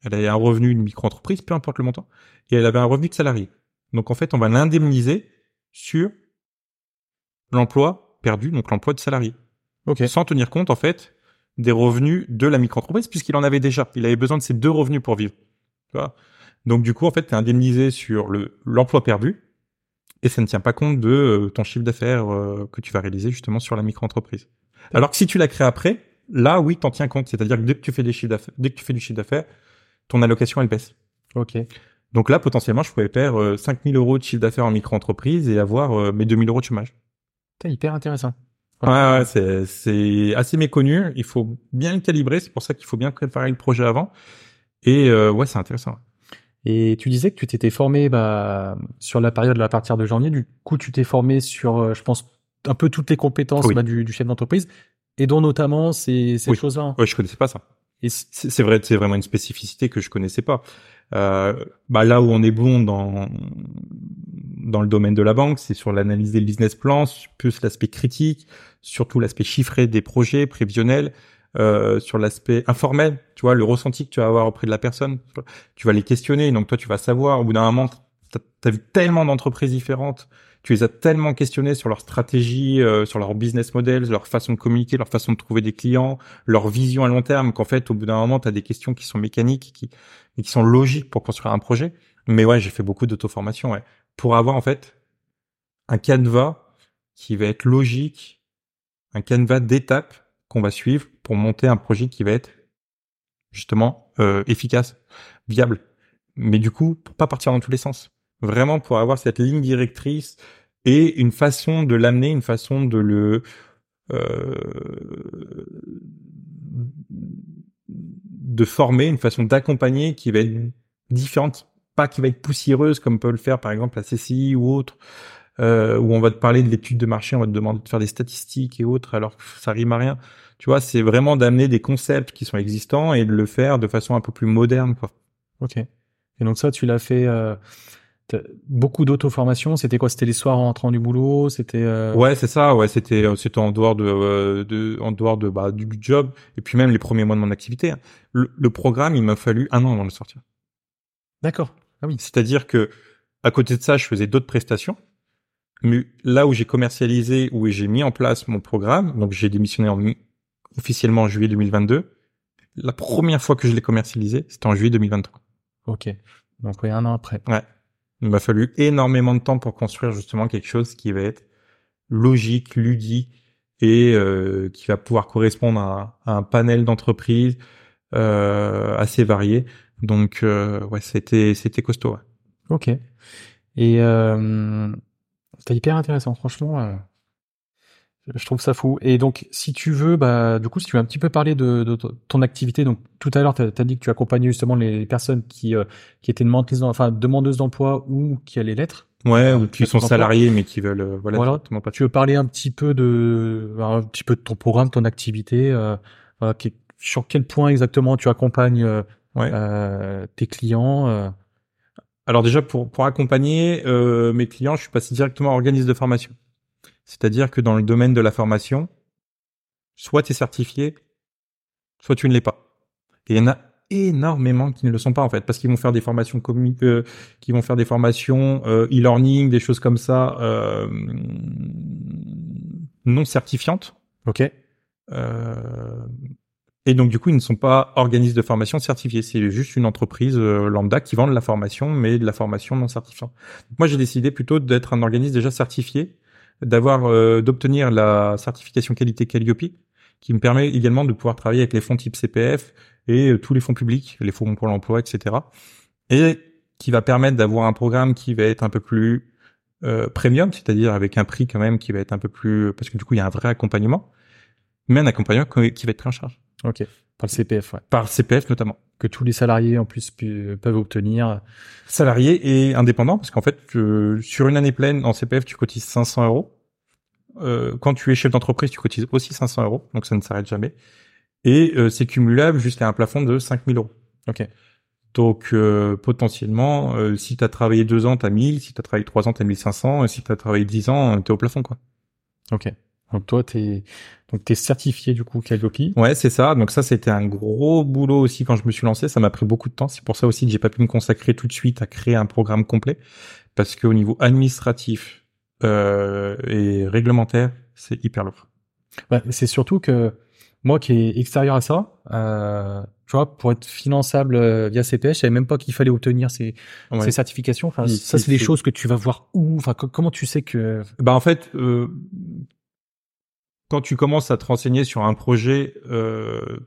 Elle avait un revenu d'une micro-entreprise, peu importe le montant, et elle avait un revenu de salarié. Donc en fait, on va l'indemniser sur l'emploi perdu, donc l'emploi de salarié. Ok. Sans tenir compte en fait des revenus de la micro-entreprise, puisqu'il en avait déjà. Il avait besoin de ces deux revenus pour vivre. Tu vois? Donc du coup, en fait, tu es indemnisé sur le l'emploi perdu, et ça ne tient pas compte de euh, ton chiffre d'affaires euh, que tu vas réaliser justement sur la micro-entreprise. Alors que si tu l'as créé après, là oui, t'en tiens compte. C'est-à-dire que dès que tu fais des chiffres d'affaires, dès que tu fais du chiffre d'affaires, ton allocation elle baisse. Ok. Donc là, potentiellement, je pouvais perdre euh, 5000 euros de chiffre d'affaires en micro-entreprise et avoir euh, mes 2000 euros de chômage. C'est hyper intéressant. Ouais, ouais, c'est, c'est assez méconnu. Il faut bien le calibrer. C'est pour ça qu'il faut bien préparer le projet avant. Et euh, ouais, c'est intéressant. Et tu disais que tu t'étais formé bah, sur la période à partir de janvier. Du coup, tu t'es formé sur, euh, je pense, un peu toutes les compétences Oui. bah, du, du chef d'entreprise, et dont notamment ces, ces Oui. choses-là. Ouais, je connaissais pas ça. Et c'est vrai, c'est vraiment une spécificité que je connaissais pas. Euh, bah là où on est bon dans dans le domaine de la banque, c'est sur l'analyse des business plans, plus l'aspect critique, surtout l'aspect chiffré des projets prévisionnels, euh, sur l'aspect informel, tu vois, le ressenti que tu vas avoir auprès de la personne, tu vas les questionner, donc toi tu vas savoir au bout d'un moment, t'as as vu tellement d'entreprises différentes, tu les as tellement questionnées sur leur stratégie, euh, sur leur business model, leur façon de communiquer, leur façon de trouver des clients, leur vision à long terme, qu'en fait, au bout d'un moment, tu as des questions qui sont mécaniques qui, et qui sont logiques pour construire un projet. Mais ouais, j'ai fait beaucoup d'auto-formation, ouais. Pour avoir, en fait, un canevas qui va être logique, un canevas d'étapes qu'on va suivre pour monter un projet qui va être, justement, euh, efficace, viable. Mais du coup, pour pas partir dans tous les sens. Vraiment pour avoir cette ligne directrice et une façon de l'amener, une façon de le, euh, de former, une façon d'accompagner qui va être différente, pas qui va être poussiéreuse comme peut le faire par exemple la CCI ou autre, euh, où on va te parler de l'étude de marché, on va te demander de faire des statistiques et autres, alors que ça rime à rien. Tu vois, c'est vraiment d'amener des concepts qui sont existants et de le faire de façon un peu plus moderne, quoi. Ok. Et donc ça, tu l'as fait euh, beaucoup d'auto-formation. C'était quoi? C'était les soirs en rentrant du boulot? C'était euh, Ouais, c'est ça. Ouais, c'était euh, c'était en dehors de, euh, de en dehors de bah du job et puis même les premiers mois de mon activité. hein. Le, le programme, il m'a fallu un an avant de le sortir. D'accord. Ah oui. C'est-à-dire que à côté de ça, je faisais d'autres prestations. Mais là où j'ai commercialisé, où j'ai mis en place mon programme, donc j'ai démissionné en, officiellement en juillet 2022. La première fois que je l'ai commercialisé, c'était en juillet 2023. Ok. Donc oui, un an après. Il m'a fallu énormément de temps pour construire justement quelque chose qui va être logique, ludique et euh, qui va pouvoir correspondre à, à un panel d'entreprises euh, assez varié. Donc euh, ouais, c'était c'était costaud. ouais. Ok. Et euh, c'était hyper intéressant, franchement. Je trouve ça fou. Et donc, si tu veux, bah, du coup, si tu veux un petit peu parler de, de ton- activité. Donc, tout à l'heure, tu as, dit que tu accompagnais justement les personnes qui, euh, qui étaient demandeuses, enfin, demandeuses d'emploi ou qui allaient l'être. Ouais, ou Euh, qui sont salariés mais qui veulent euh, voilà, Voilà. directement pas. Tu veux parler un petit peu de, un petit peu de ton programme, ton activité, euh, voilà, qui- sur quel point exactement tu accompagnes Ouais. tes clients. Alors déjà pour pour accompagner euh, mes clients, je suis passé directement à organisme de formation. C'est-à-dire que dans le domaine de la formation, soit tu es certifié, soit tu ne l'es pas. Et il y en a énormément qui ne le sont pas en fait parce qu'ils vont faire des formations euh, qui vont faire des formations euh, e-learning, des choses comme ça euh, non certifiantes. Ok. Euh, et donc du coup, ils ne sont pas organismes de formation certifiés. C'est juste une entreprise lambda qui vend de la formation, mais de la formation non certifiante. Moi, j'ai décidé plutôt d'être un organisme déjà certifié, d'avoir, euh, d'obtenir la certification qualité Calliope, qui me permet également de pouvoir travailler avec les fonds type CPF et euh, tous les fonds publics, les fonds pour l'emploi, etc. Et qui va permettre d'avoir un programme qui va être un peu plus euh, premium, c'est-à-dire avec un prix quand même qui va être un peu plus, parce que du coup, il y a un vrai accompagnement, mais un accompagnement qui va être pris en charge. Par le CPF, ouais. par le CPF notamment. Que tous les salariés en plus pu- peuvent obtenir. Salarié et indépendant, parce qu'en fait, euh, sur une année pleine, en CPF, tu cotises 500 euros. Euh, quand tu es chef d'entreprise, tu cotises aussi 500 euros, donc ça ne s'arrête jamais. et euh, c'est cumulable jusqu'à un plafond de 5000 euros. Ok. Donc euh, potentiellement, euh, si tu as travaillé deux ans, tu as 1000, si tu as travaillé trois ans, tu as 1500, et si tu as travaillé 10 ans, tu es au plafond. quoi. Ok. Donc toi, t'es donc t'es certifié du coup Calliope. Ouais, c'est ça. Donc ça, c'était un gros boulot aussi quand je me suis lancé. Ça m'a pris beaucoup de temps. C'est pour ça aussi que j'ai pas pu me consacrer tout de suite à créer un programme complet, parce qu'au niveau administratif euh, et réglementaire, c'est hyper lourd. Ouais, c'est surtout que moi qui est extérieur à ça, euh, tu vois, pour être finançable euh, via CPS, je savais même pas qu'il fallait obtenir ces, Ouais. ces certifications. Enfin, ça, c'est des choses que tu vas voir où. Enfin, co- comment tu sais que Bah en fait, euh, quand tu commences à te renseigner sur un projet, euh,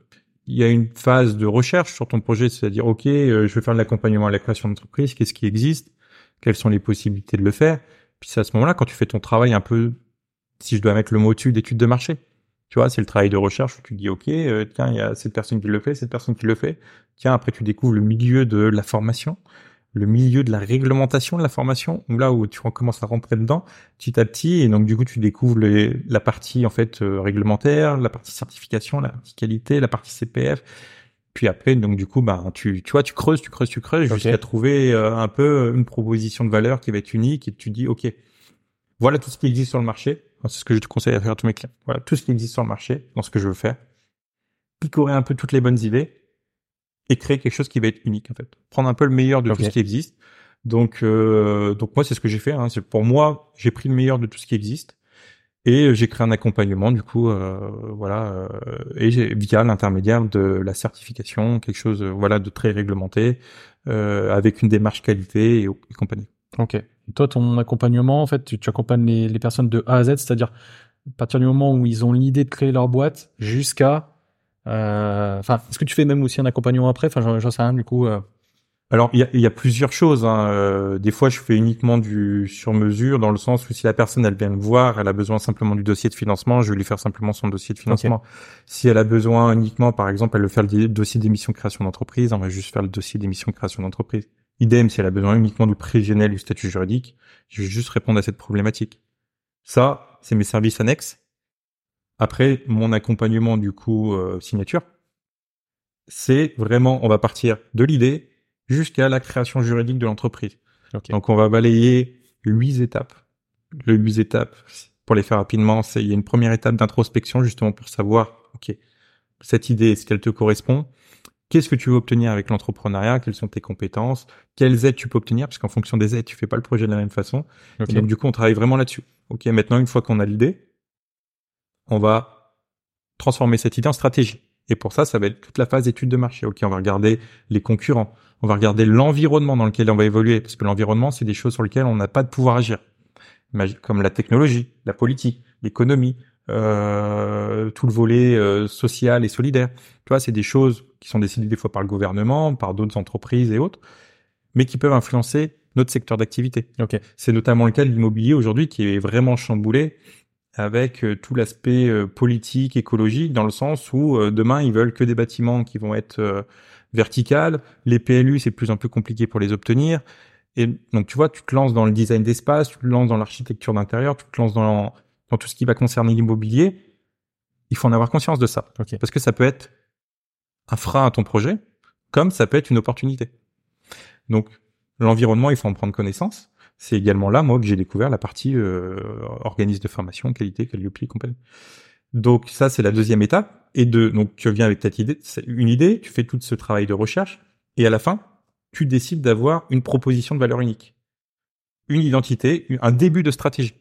il y a une phase de recherche sur ton projet, c'est-à-dire ok, euh, je veux faire de l'accompagnement à la création d'entreprise, qu'est-ce qui existe, quelles sont les possibilités de le faire. Puis c'est à ce moment-là quand tu fais ton travail un peu, si je dois mettre le mot dessus, d'étude de marché. Tu vois, c'est le travail de recherche où tu dis ok, euh, tiens, il y a cette personne qui le fait, cette personne qui le fait. Tiens, après tu découvres le milieu de la formation, le milieu de la réglementation de la formation, où là où tu commences à rentrer dedans petit à petit et donc du coup tu découvres les, la partie en fait euh, réglementaire, la partie certification, la partie qualité, la partie CPF. Puis après donc du coup bah tu tu vois tu creuses, tu creuses, tu creuses jusqu'à trouver euh, un peu une proposition de valeur qui va être unique et tu dis OK. Voilà tout ce qui existe sur le marché. C'est ce que je te conseille à faire à tous mes clients. Voilà tout ce qui existe sur le marché dans ce que je veux faire. Picorer un peu toutes les bonnes idées et créer quelque chose qui va être unique en fait. Prendre un peu le meilleur de tout ce qui existe. Donc, euh, donc moi, c'est ce que j'ai fait. Hein. C'est pour moi, j'ai pris le meilleur de tout ce qui existe et j'ai créé un accompagnement. Du coup, euh, voilà, euh, et j'ai- via l'intermédiaire de la certification, quelque chose, euh, voilà, de très réglementé, euh, avec une démarche qualité et, et compagnie. Ok. Et toi, ton accompagnement, en fait, tu, tu accompagnes les, les personnes de A à Z, c'est-à-dire à partir du moment où ils ont l'idée de créer leur boîte jusqu'à. Euh, Enfin, est-ce que tu fais même aussi un accompagnement après? Enfin, j'en- sais rien du coup. euh, Alors, il y a, y a plusieurs choses. Hein. Euh, des fois, je fais uniquement du sur-mesure, dans le sens où si la personne, elle vient me voir, elle a besoin simplement du dossier de financement, je vais lui faire simplement son dossier de financement. Si elle a besoin uniquement, par exemple, elle veut faire le dossier d'émission création d'entreprise, on va juste faire le dossier d'émission création d'entreprise. Idem, si elle a besoin uniquement du prévisionnel du statut juridique, je vais juste répondre à cette problématique. Ça, c'est mes services annexes. Après, mon accompagnement, du coup, euh, signature, c'est vraiment, on va partir de l'idée jusqu'à la création juridique de l'entreprise. Donc, on va balayer huit étapes. Le huit étapes, pour les faire rapidement, c'est il y a une première étape d'introspection justement pour savoir, ok, cette idée, est-ce qu'elle te correspond? Qu'est-ce que tu veux obtenir avec l'entrepreneuriat? Quelles sont tes compétences? Quelles aides tu peux obtenir? Parce qu'en fonction des aides, tu fais pas le projet de la même façon. Et donc du coup, on travaille vraiment là-dessus. Ok, maintenant une fois qu'on a l'idée, on va transformer cette idée en stratégie. Et pour ça, ça va être toute la phase d'étude de marché. Ok, on va regarder les concurrents, on va regarder l'environnement dans lequel on va évoluer, parce que l'environnement, c'est des choses sur lesquelles on n'a pas de pouvoir agir, comme la technologie, la politique, l'économie, euh, tout le volet euh, social et solidaire. Tu vois, c'est des choses qui sont décidées des fois par le gouvernement, par d'autres entreprises et autres, mais qui peuvent influencer notre secteur d'activité. Ok. C'est notamment le cas de l'immobilier aujourd'hui qui est vraiment chamboulé avec euh, tout l'aspect euh, politique, écologique, dans le sens où euh, demain ils veulent que des bâtiments qui vont être verticales. Les PLU c'est de plus en plus compliqué pour les obtenir. Et donc tu vois, tu te lances dans le design d'espace, tu te lances dans l'architecture d'intérieur, tu te lances dans, dans tout ce qui va concerner l'immobilier. Il faut en avoir conscience de ça parce que ça peut être un frein à ton projet, comme ça peut être une opportunité. Donc l'environnement, il faut en prendre connaissance. C'est également là, moi, que j'ai découvert la partie euh, organisme de formation, qualité, Calliope compagnie. Donc ça, c'est la deuxième étape. Et de, donc tu viens avec cette idée, une idée, tu fais tout ce travail de recherche, et à la fin, tu décides d'avoir une proposition de valeur unique, une identité, un début de stratégie.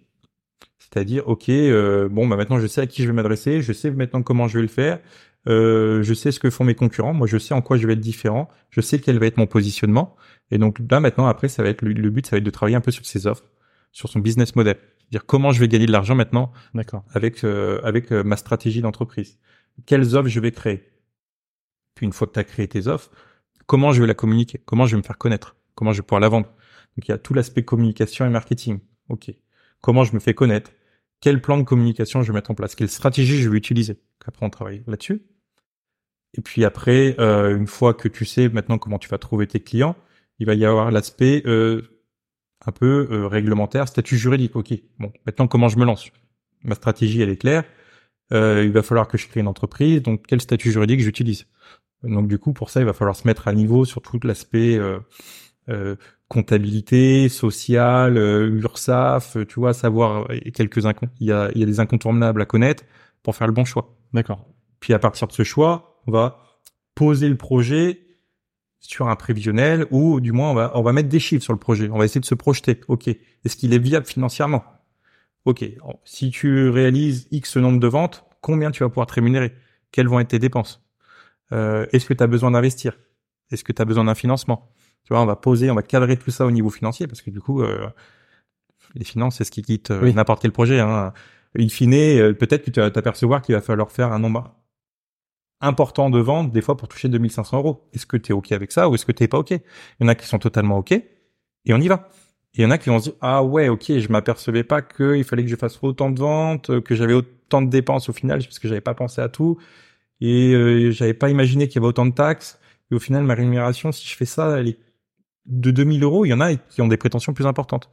C'est-à-dire, ok, euh, bon, bah maintenant je sais à qui je vais m'adresser, je sais maintenant comment je vais le faire, euh, je sais ce que font mes concurrents, moi je sais en quoi je vais être différent, je sais quel va être mon positionnement. Et donc là maintenant, après, ça va être le, le but, ça va être de travailler un peu sur ses offres, sur son business model, dire comment je vais gagner de l'argent maintenant D'accord. avec euh, avec euh, ma stratégie d'entreprise. Quelles offres je vais créer? Puis une fois que tu as créé tes offres, comment je vais la communiquer? Comment je vais me faire connaître? Comment je vais pouvoir la vendre? Donc il y a tout l'aspect communication et marketing. OK. Comment je me fais connaître? Quel plan de communication je vais mettre en place? Quelle stratégie je vais utiliser? Après on travaille là-dessus. Et puis après, euh, une fois que tu sais maintenant comment tu vas trouver tes clients, il va y avoir l'aspect euh, un peu euh, réglementaire, statut juridique. Ok, bon, maintenant comment je me lance? Ma stratégie, elle est claire. Euh, il va falloir que je crée une entreprise. Donc, quel statut juridique j'utilise? Donc, du coup, pour ça, il va falloir se mettre à niveau sur tout l'aspect euh, euh, comptabilité, sociale, euh, URSAF, tu vois, savoir quelques il y a, il y a des incontournables à connaître pour faire le bon choix. D'accord. Puis à partir de ce choix, on va poser le projet sur un prévisionnel ou du moins on va, on va mettre des chiffres sur le projet. On va essayer de se projeter. OK. Est-ce qu'il est viable financièrement? OK. Si tu réalises X nombre de ventes, combien tu vas pouvoir te rémunérer? Quelles vont être tes dépenses? Euh, est-ce que tu as besoin d'investir? Est-ce que tu as besoin d'un financement? Tu vois, on va poser, on va cadrer tout ça au niveau financier parce que du coup, euh, les finances, c'est ce qui quitte euh, n'importe quel projet. Hein. In fine, euh, peut-être que tu vas t'apercevoir qu'il va falloir faire un nombre important de ventes, des fois pour toucher 2500 euros. Est-ce que tu es OK avec ça ou est-ce que tu pas OK? Il y en a qui sont totalement OK et on y va. Et il y en a qui vont se dire, ah ouais, OK, je m'apercevais pas qu'il fallait que je fasse autant de ventes, que j'avais autant de dépenses au final, parce que j'avais pas pensé à tout. Et euh, j'avais pas imaginé qu'il y avait autant de taxes. Et au final, ma rémunération, si je fais ça, elle est de 2000 euros. Il y en a qui ont des prétentions plus importantes.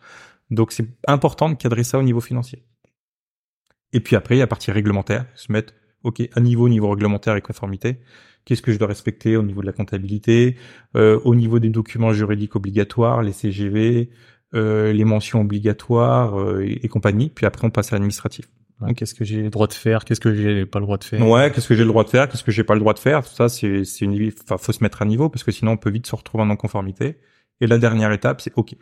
Donc c'est important de cadrer ça au niveau financier. Et puis après, il y a la partie réglementaire, se mettre ok, à niveau, niveau réglementaire et conformité, qu'est-ce que je dois respecter au niveau de la comptabilité, euh, au niveau des documents juridiques obligatoires, les CGV, euh, les mentions obligatoires euh, et, compagnie. Puis après, on passe à l'administratif. qu'est-ce que j'ai le droit de faire, qu'est-ce que j'ai pas le droit de faire? Ouais, qu'est-ce que j'ai le droit de faire, qu'est-ce que j'ai pas le droit de faire? Tout ça, c'est, c'est une, enfin, faut se mettre à niveau parce que sinon on peut vite se retrouver en non-conformité. Et la dernière étape, c'est ok.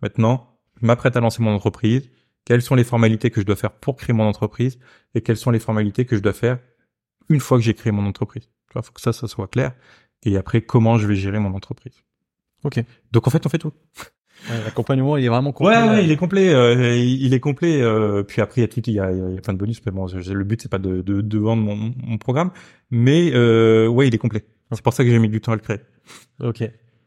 Maintenant, je m'apprête à lancer mon entreprise quelles sont les formalités que je dois faire pour créer mon entreprise et quelles sont les formalités que je dois faire une fois que j'ai créé mon entreprise? Il faut que ça, ça soit clair. Et après, comment je vais gérer mon entreprise. Ok. Donc en fait, on fait tout. L'accompagnement, il est vraiment complet. Ouais, ouais il est complet. Euh, il est complet. Euh, puis après, il y a tout, il y a, il y a plein de bonus. Mais bon, le but c'est pas de, de, de vendre mon, mon, programme, mais euh, ouais, il est complet. C'est pour ça que j'ai mis du temps à le créer. Ok.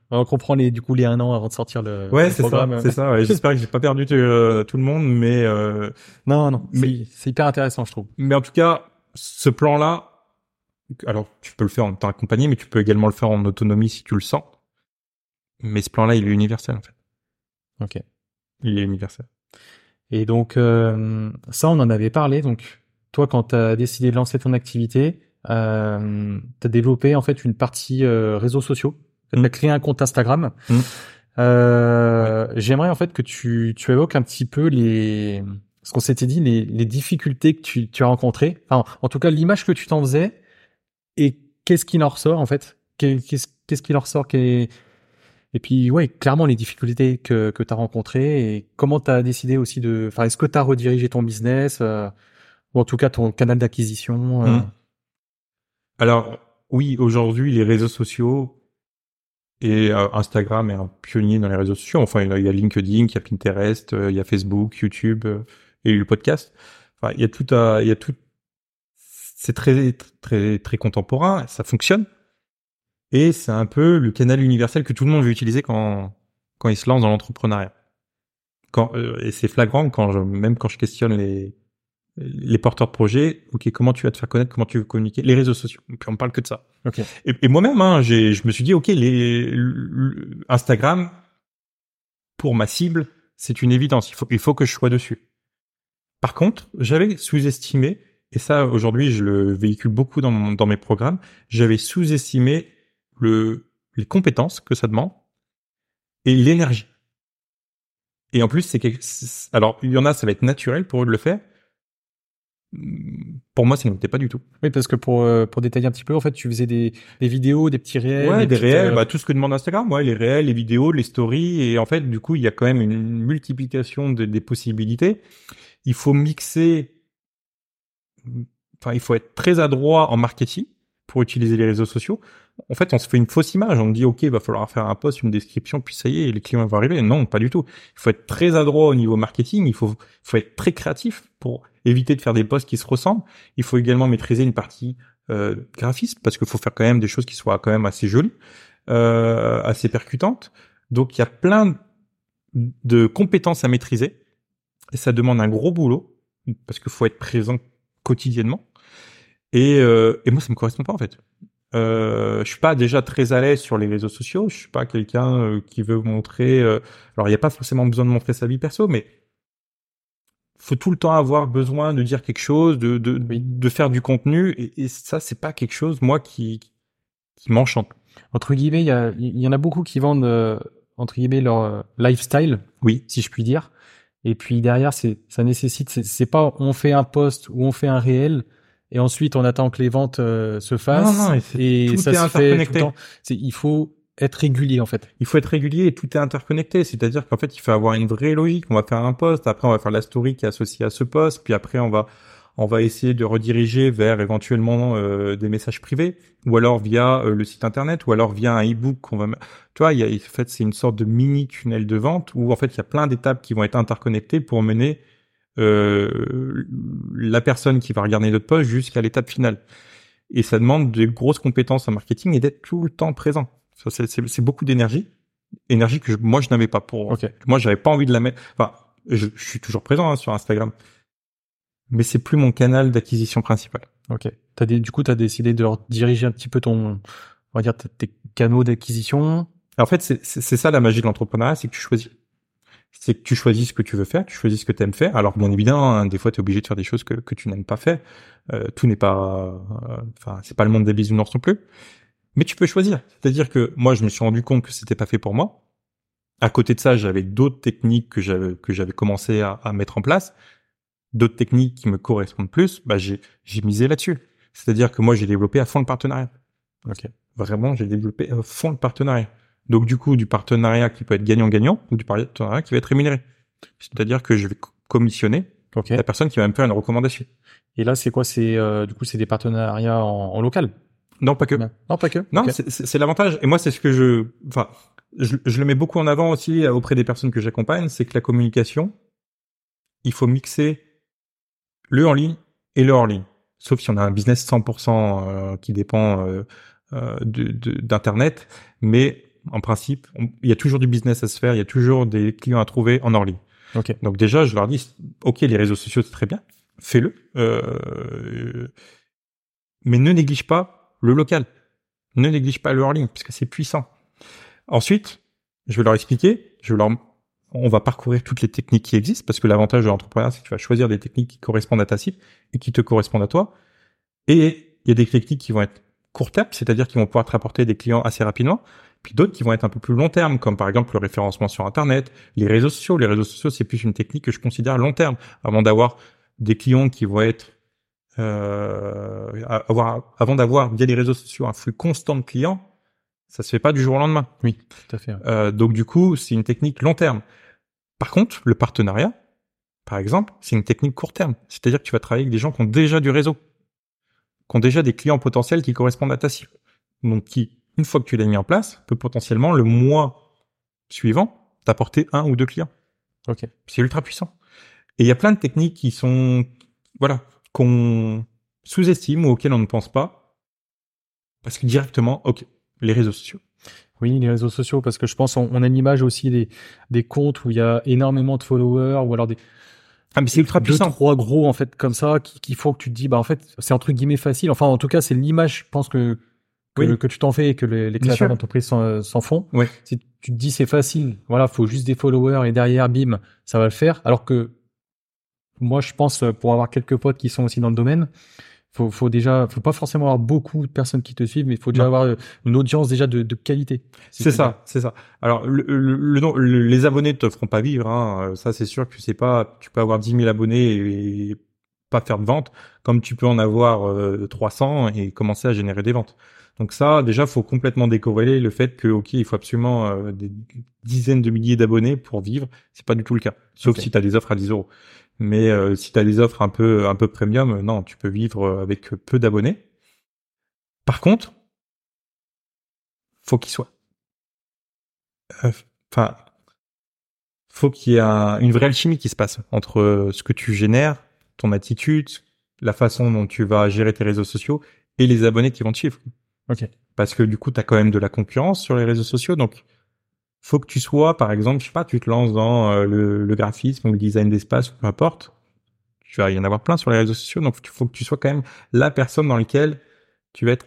On comprend les, du coup les un an avant de sortir le, ouais, c'est Ça, c'est ça. Ouais. J'espère que j'ai pas perdu euh, tout le monde, mais euh... non, non, mais c'est hyper intéressant, je trouve. Mais en tout cas, ce plan-là, alors tu peux le faire en temps accompagné, mais tu peux également le faire en autonomie si tu le sens. Mais ce plan-là, il est universel en fait. Ok. Il est universel. Et donc euh, ça, on en avait parlé. Donc toi, quand tu as décidé de lancer ton activité, euh, tu as développé en fait une partie euh, réseaux sociaux tu as créé un compte Instagram. Mm. Euh, J'aimerais en fait que tu, tu évoques un petit peu les ce qu'on s'était dit, les, les, difficultés que tu, tu as rencontrées. Enfin, en tout cas, l'image que tu t'en faisais et qu'est-ce qui en ressort en fait? Qu'est-ce qu'est-ce qui en ressort Et puis, ouais, clairement, les difficultés que, que tu as rencontrées et comment tu as décidé aussi de... Enfin, est-ce que tu as redirigé ton business euh, ou en tout cas ton canal d'acquisition euh? mm. Alors, oui, aujourd'hui, les réseaux sociaux, et euh, Instagram est un pionnier dans les réseaux sociaux. Enfin, il y a LinkedIn, il y a Pinterest, euh, il y a Facebook, YouTube euh, et le podcast. Enfin, il y a tout à, il y a tout. C'est très, très, très contemporain. Ça fonctionne. Et c'est un peu le canal universel que tout le monde veut utiliser quand, quand il se lance dans l'entrepreneuriat. Quand, et c'est flagrant quand je, même quand je questionne les, les porteurs de projets, ok, comment tu vas te faire connaître, comment tu veux communiquer, les réseaux sociaux. Et puis on parle que de ça. Okay. Et, moi-même, hein, j'ai, je me suis dit, ok, les, Instagram pour ma cible, c'est une évidence. Il faut, il faut que je sois dessus. Par contre, j'avais sous-estimé, et ça aujourd'hui je le véhicule beaucoup dans, dans mes programmes, j'avais sous-estimé le, les compétences que ça demande et l'énergie. Et en plus, c'est alors il y en a, ça va être naturel pour eux de le faire, pour moi, ça n'était pas du tout. Oui, parce que pour euh, pour détailler un petit peu, en fait, tu faisais des, des vidéos, des petits réels. Ouais, des, réels, euh, bah, tout ce que demande Instagram, ouais, les réels, les vidéos, les stories, et en fait, du coup, il y a quand même une multiplication de, des possibilités. Il faut mixer, enfin, il faut être très adroit en marketing pour utiliser les réseaux sociaux. En fait, on se fait une fausse image. On dit, OK, il va falloir faire un post, une description, puis ça y est, les clients vont arriver. Non, pas du tout. Il faut être très adroit au niveau marketing. Il faut, faut être très créatif pour éviter de faire des posts qui se ressemblent. Il faut également maîtriser une partie euh, graphisme parce qu'il faut faire quand même des choses qui soient quand même assez jolies, euh, assez percutantes. Donc il y a plein de compétences à maîtriser et ça demande un gros boulot parce qu'il faut être présent quotidiennement. Et, euh, moi ça me correspond pas en fait. Euh, je suis pas déjà très à l'aise sur les réseaux sociaux. Je suis pas quelqu'un euh, qui veut montrer. Alors il n'y a pas forcément besoin de montrer sa vie perso, mais faut tout le temps avoir besoin de dire quelque chose, de de, Oui. de faire du contenu et, et ça c'est pas quelque chose moi qui qui m'enchante. Entre guillemets, il y, a- il y en a beaucoup qui vendent euh, entre guillemets leur euh, lifestyle, Oui. si je puis dire. Et puis derrière, c'est ça nécessite, c'est- c'est pas on fait un post ou on fait un réel et ensuite on attend que les ventes euh, se fassent Non, non, et et tout ça est se fait tout le temps. C'est- Il faut être régulier en fait. Il faut être régulier et tout est interconnecté. C'est-à-dire qu'en fait, il faut avoir une vraie logique. On va faire un post, après on va faire la story qui est associée à ce post, puis après on va on va essayer de rediriger vers éventuellement euh, des messages privés, ou alors via euh, le site internet, ou alors via un e-book qu'on va. Tu vois, il y a, en fait, c'est une sorte de mini tunnel de vente où en fait il y a plein d'étapes qui vont être interconnectées pour mener euh, la personne qui va regarder notre post jusqu'à l'étape finale. Et ça demande de grosses compétences en marketing et d'être tout le temps présent. C'est- beaucoup d'énergie, énergie que je- moi je n'avais pas pour. Ok. Moi, j'avais pas envie de la mettre. Enfin, je, je suis toujours présent hein, sur Instagram, mais c'est plus mon canal d'acquisition principal. Ok. T'as des, du coup, tu as décidé de diriger un petit peu ton, on va dire, tes canaux d'acquisition. En fait, c'est ça la magie de l'entrepreneuriat, c'est que tu choisis. C'est que tu choisis ce que tu veux faire, tu choisis ce que tu aimes faire. Alors bien évidemment, hein, des fois tu es obligé de faire des choses que, que tu n'aimes pas faire. Euh, tout n'est pas, euh, enfin c'est pas le monde des bisounours non plus. Mais tu peux choisir. C'est-à-dire que moi je me suis rendu compte que c'était pas fait pour moi. À côté de ça, j'avais d'autres techniques que j'avais que j'avais commencé à, à mettre en place, d'autres techniques qui me correspondent plus. Bah j'ai j'ai misé là-dessus. C'est-à-dire que moi j'ai développé à fond le partenariat. Ok. Vraiment, j'ai développé à fond le partenariat. Donc du coup, du partenariat qui peut être gagnant-gagnant ou du partenariat qui va être rémunéré. C'est-à-dire que je vais co- commissionner la personne qui va me faire une recommandation. Et là, c'est quoi? C'est euh, du coup, c'est des partenariats en, en local? Non, pas que. Non, pas que. Non, c'est- l'avantage. Et moi, c'est ce que je, enfin, je, je le mets beaucoup en avant aussi auprès des personnes que j'accompagne, c'est que la communication, il faut mixer le en ligne et le hors ligne. Sauf si on a un business 100% euh, qui dépend euh, euh, d'internet, mais en principe, il y a toujours du business à se faire, il y a toujours des clients à trouver en hors ligne. Ok. Donc déjà, je leur dis, ok, les réseaux sociaux c'est très bien, fais-le, euh, mais ne néglige pas le local, ne néglige pas le hors ligne parce c'est puissant. Ensuite, je vais leur expliquer, on va parcourir toutes les techniques qui existent parce que l'avantage de l'entrepreneuriat c'est que tu vas choisir des techniques qui correspondent à ta cible et qui te correspondent à toi. Et il y a des techniques qui vont être court terme, c'est-à-dire qui vont pouvoir te rapporter des clients assez rapidement, puis d'autres qui vont être un peu plus long terme, comme par exemple le référencement sur Internet, les réseaux sociaux. Les réseaux sociaux, c'est plus une technique que je considère long terme, avant d'avoir des clients qui vont être euh, avoir avant d'avoir via les réseaux sociaux un flux constant de clients, ça se fait pas du jour au lendemain. Oui, tout à fait. ouais. Euh, donc du coup, c'est une technique long terme. Par contre, le partenariat, par exemple, c'est une technique court terme. C'est-à-dire que tu vas travailler avec des gens qui ont déjà du réseau, qui ont déjà des clients potentiels qui correspondent à ta cible. Donc qui, une fois que tu l'as mis en place, peut potentiellement le mois suivant t'apporter un ou deux clients. Ok. C'est ultra puissant. Et il y a plein de techniques qui sont, voilà, qu'on sous-estime ou auxquelles on ne pense pas. Parce que directement, ok, les réseaux sociaux. Oui, les réseaux sociaux, parce que je pense on, on a une image aussi des, des comptes où il y a énormément de followers ou alors des Ah, mais c'est ultra deux, puissant. trois gros en fait comme ça qui- qu'il faut que tu te dis bah en fait c'est entre guillemets facile. Enfin en tout cas c'est l'image je pense que que, Oui. que tu t'en fais et que les, créateurs d'entreprise s'en s'en font. Ouais. Si tu te dis c'est facile, voilà, faut juste des followers et derrière bim ça va le faire. Alors que moi je pense pour avoir quelques potes qui sont aussi dans le domaine, faut, faut déjà, faut pas forcément avoir beaucoup de personnes qui te suivent, mais il faut déjà Non. avoir une audience déjà de, de qualité. Si C'est ça, c'est ça. Alors, le, le- le nom- le- les abonnés ne te feront pas vivre. Hein. Euh, Ça, c'est sûr que c'est pas. Tu peux avoir 10 000 abonnés et pas faire de vente, comme tu peux en avoir euh, 300 et commencer à générer des ventes. Donc ça, déjà, faut complètement décorréler le fait que, ok, il faut absolument euh, des dizaines de milliers d'abonnés pour vivre. C'est pas du tout le cas. Sauf si tu as des offres à 10 euros. Mais euh, si tu as des offres un peu un peu premium, euh, non, tu peux vivre euh, avec peu d'abonnés. Par contre, faut qu'il soit euh, enfin, faut qu'il y ait un- une vraie alchimie qui se passe entre ce que tu génères, ton attitude, la façon dont tu vas gérer tes réseaux sociaux et les abonnés qui vont te suivre. Ok. Parce que du coup, tu as quand même de la concurrence sur les réseaux sociaux, donc faut que tu sois, par exemple, je sais pas, tu te lances dans euh, le, le graphisme ou le design d'espace ou peu importe. Tu vas y en avoir plein sur les réseaux sociaux, donc il faut que tu sois quand même la personne dans laquelle tu vas être,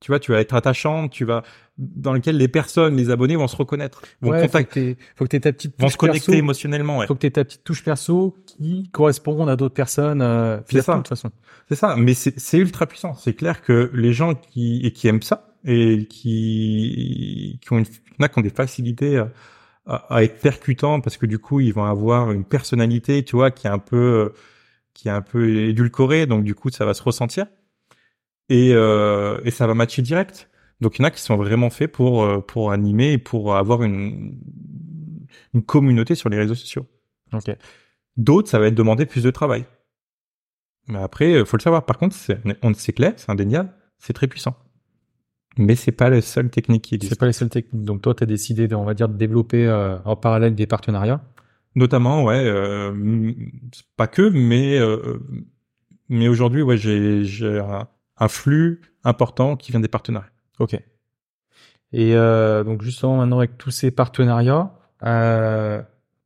tu vois, tu vas être attachant, tu vas dans lequel les personnes, les abonnés vont se reconnaître, vont Ouais, contacter, faut que t'aies ta petite vont touche se connecter perso. émotionnellement. Ouais. Faut que t'aies ta petite touche perso qui correspond à d'autres personnes euh, C'est ça. de toute façon. C'est ça, mais c'est c'est ultra puissant. C'est clair que les gens qui et qui aiment ça et qui qui ont une, qui ont des facilités à, être percutants parce que du coup ils vont avoir une personnalité, tu vois, qui est un peu qui est un peu édulcorée, donc du coup ça va se ressentir et euh, et ça va matcher direct. Donc il y en a qui sont vraiment faits pour euh, pour animer et pour avoir une une communauté sur les réseaux sociaux. Ok. D'autres, ça va être demander plus de travail. Mais après, euh, faut le savoir. Par contre, c'est, on c'est clair, c'est indéniable, c'est très puissant. Mais c'est pas la seule technique qui C'est existe. pas les seules techniques. Donc toi, t'as décidé, de, on va dire, de développer euh, en parallèle des partenariats? Notamment, ouais, euh, c'est pas que, mais euh, mais aujourd'hui, ouais, j'ai un, un flux important qui vient des partenariats. Ok. Et donc justement, maintenant avec tous ces partenariats,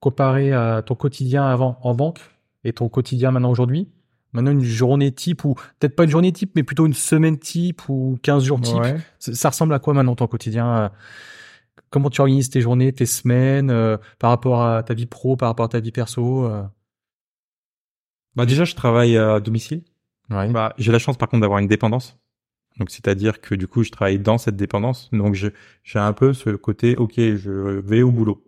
comparé à ton quotidien avant en banque et ton quotidien maintenant aujourd'hui, maintenant une journée type ou peut-être pas une journée type, mais plutôt une semaine type ou 15 jours type, Ouais. ça ressemble à quoi maintenant ton quotidien euh, Comment tu organises tes journées, tes semaines euh, par rapport à ta vie pro, par rapport à ta vie perso euh? Bah déjà, je travaille à domicile. Ouais. Bah, j'ai la chance par contre d'avoir une dépendance. Donc c'est-à-dire que du coup, je travaille dans cette dépendance. Donc je j'ai un peu ce côté OK, je vais au boulot.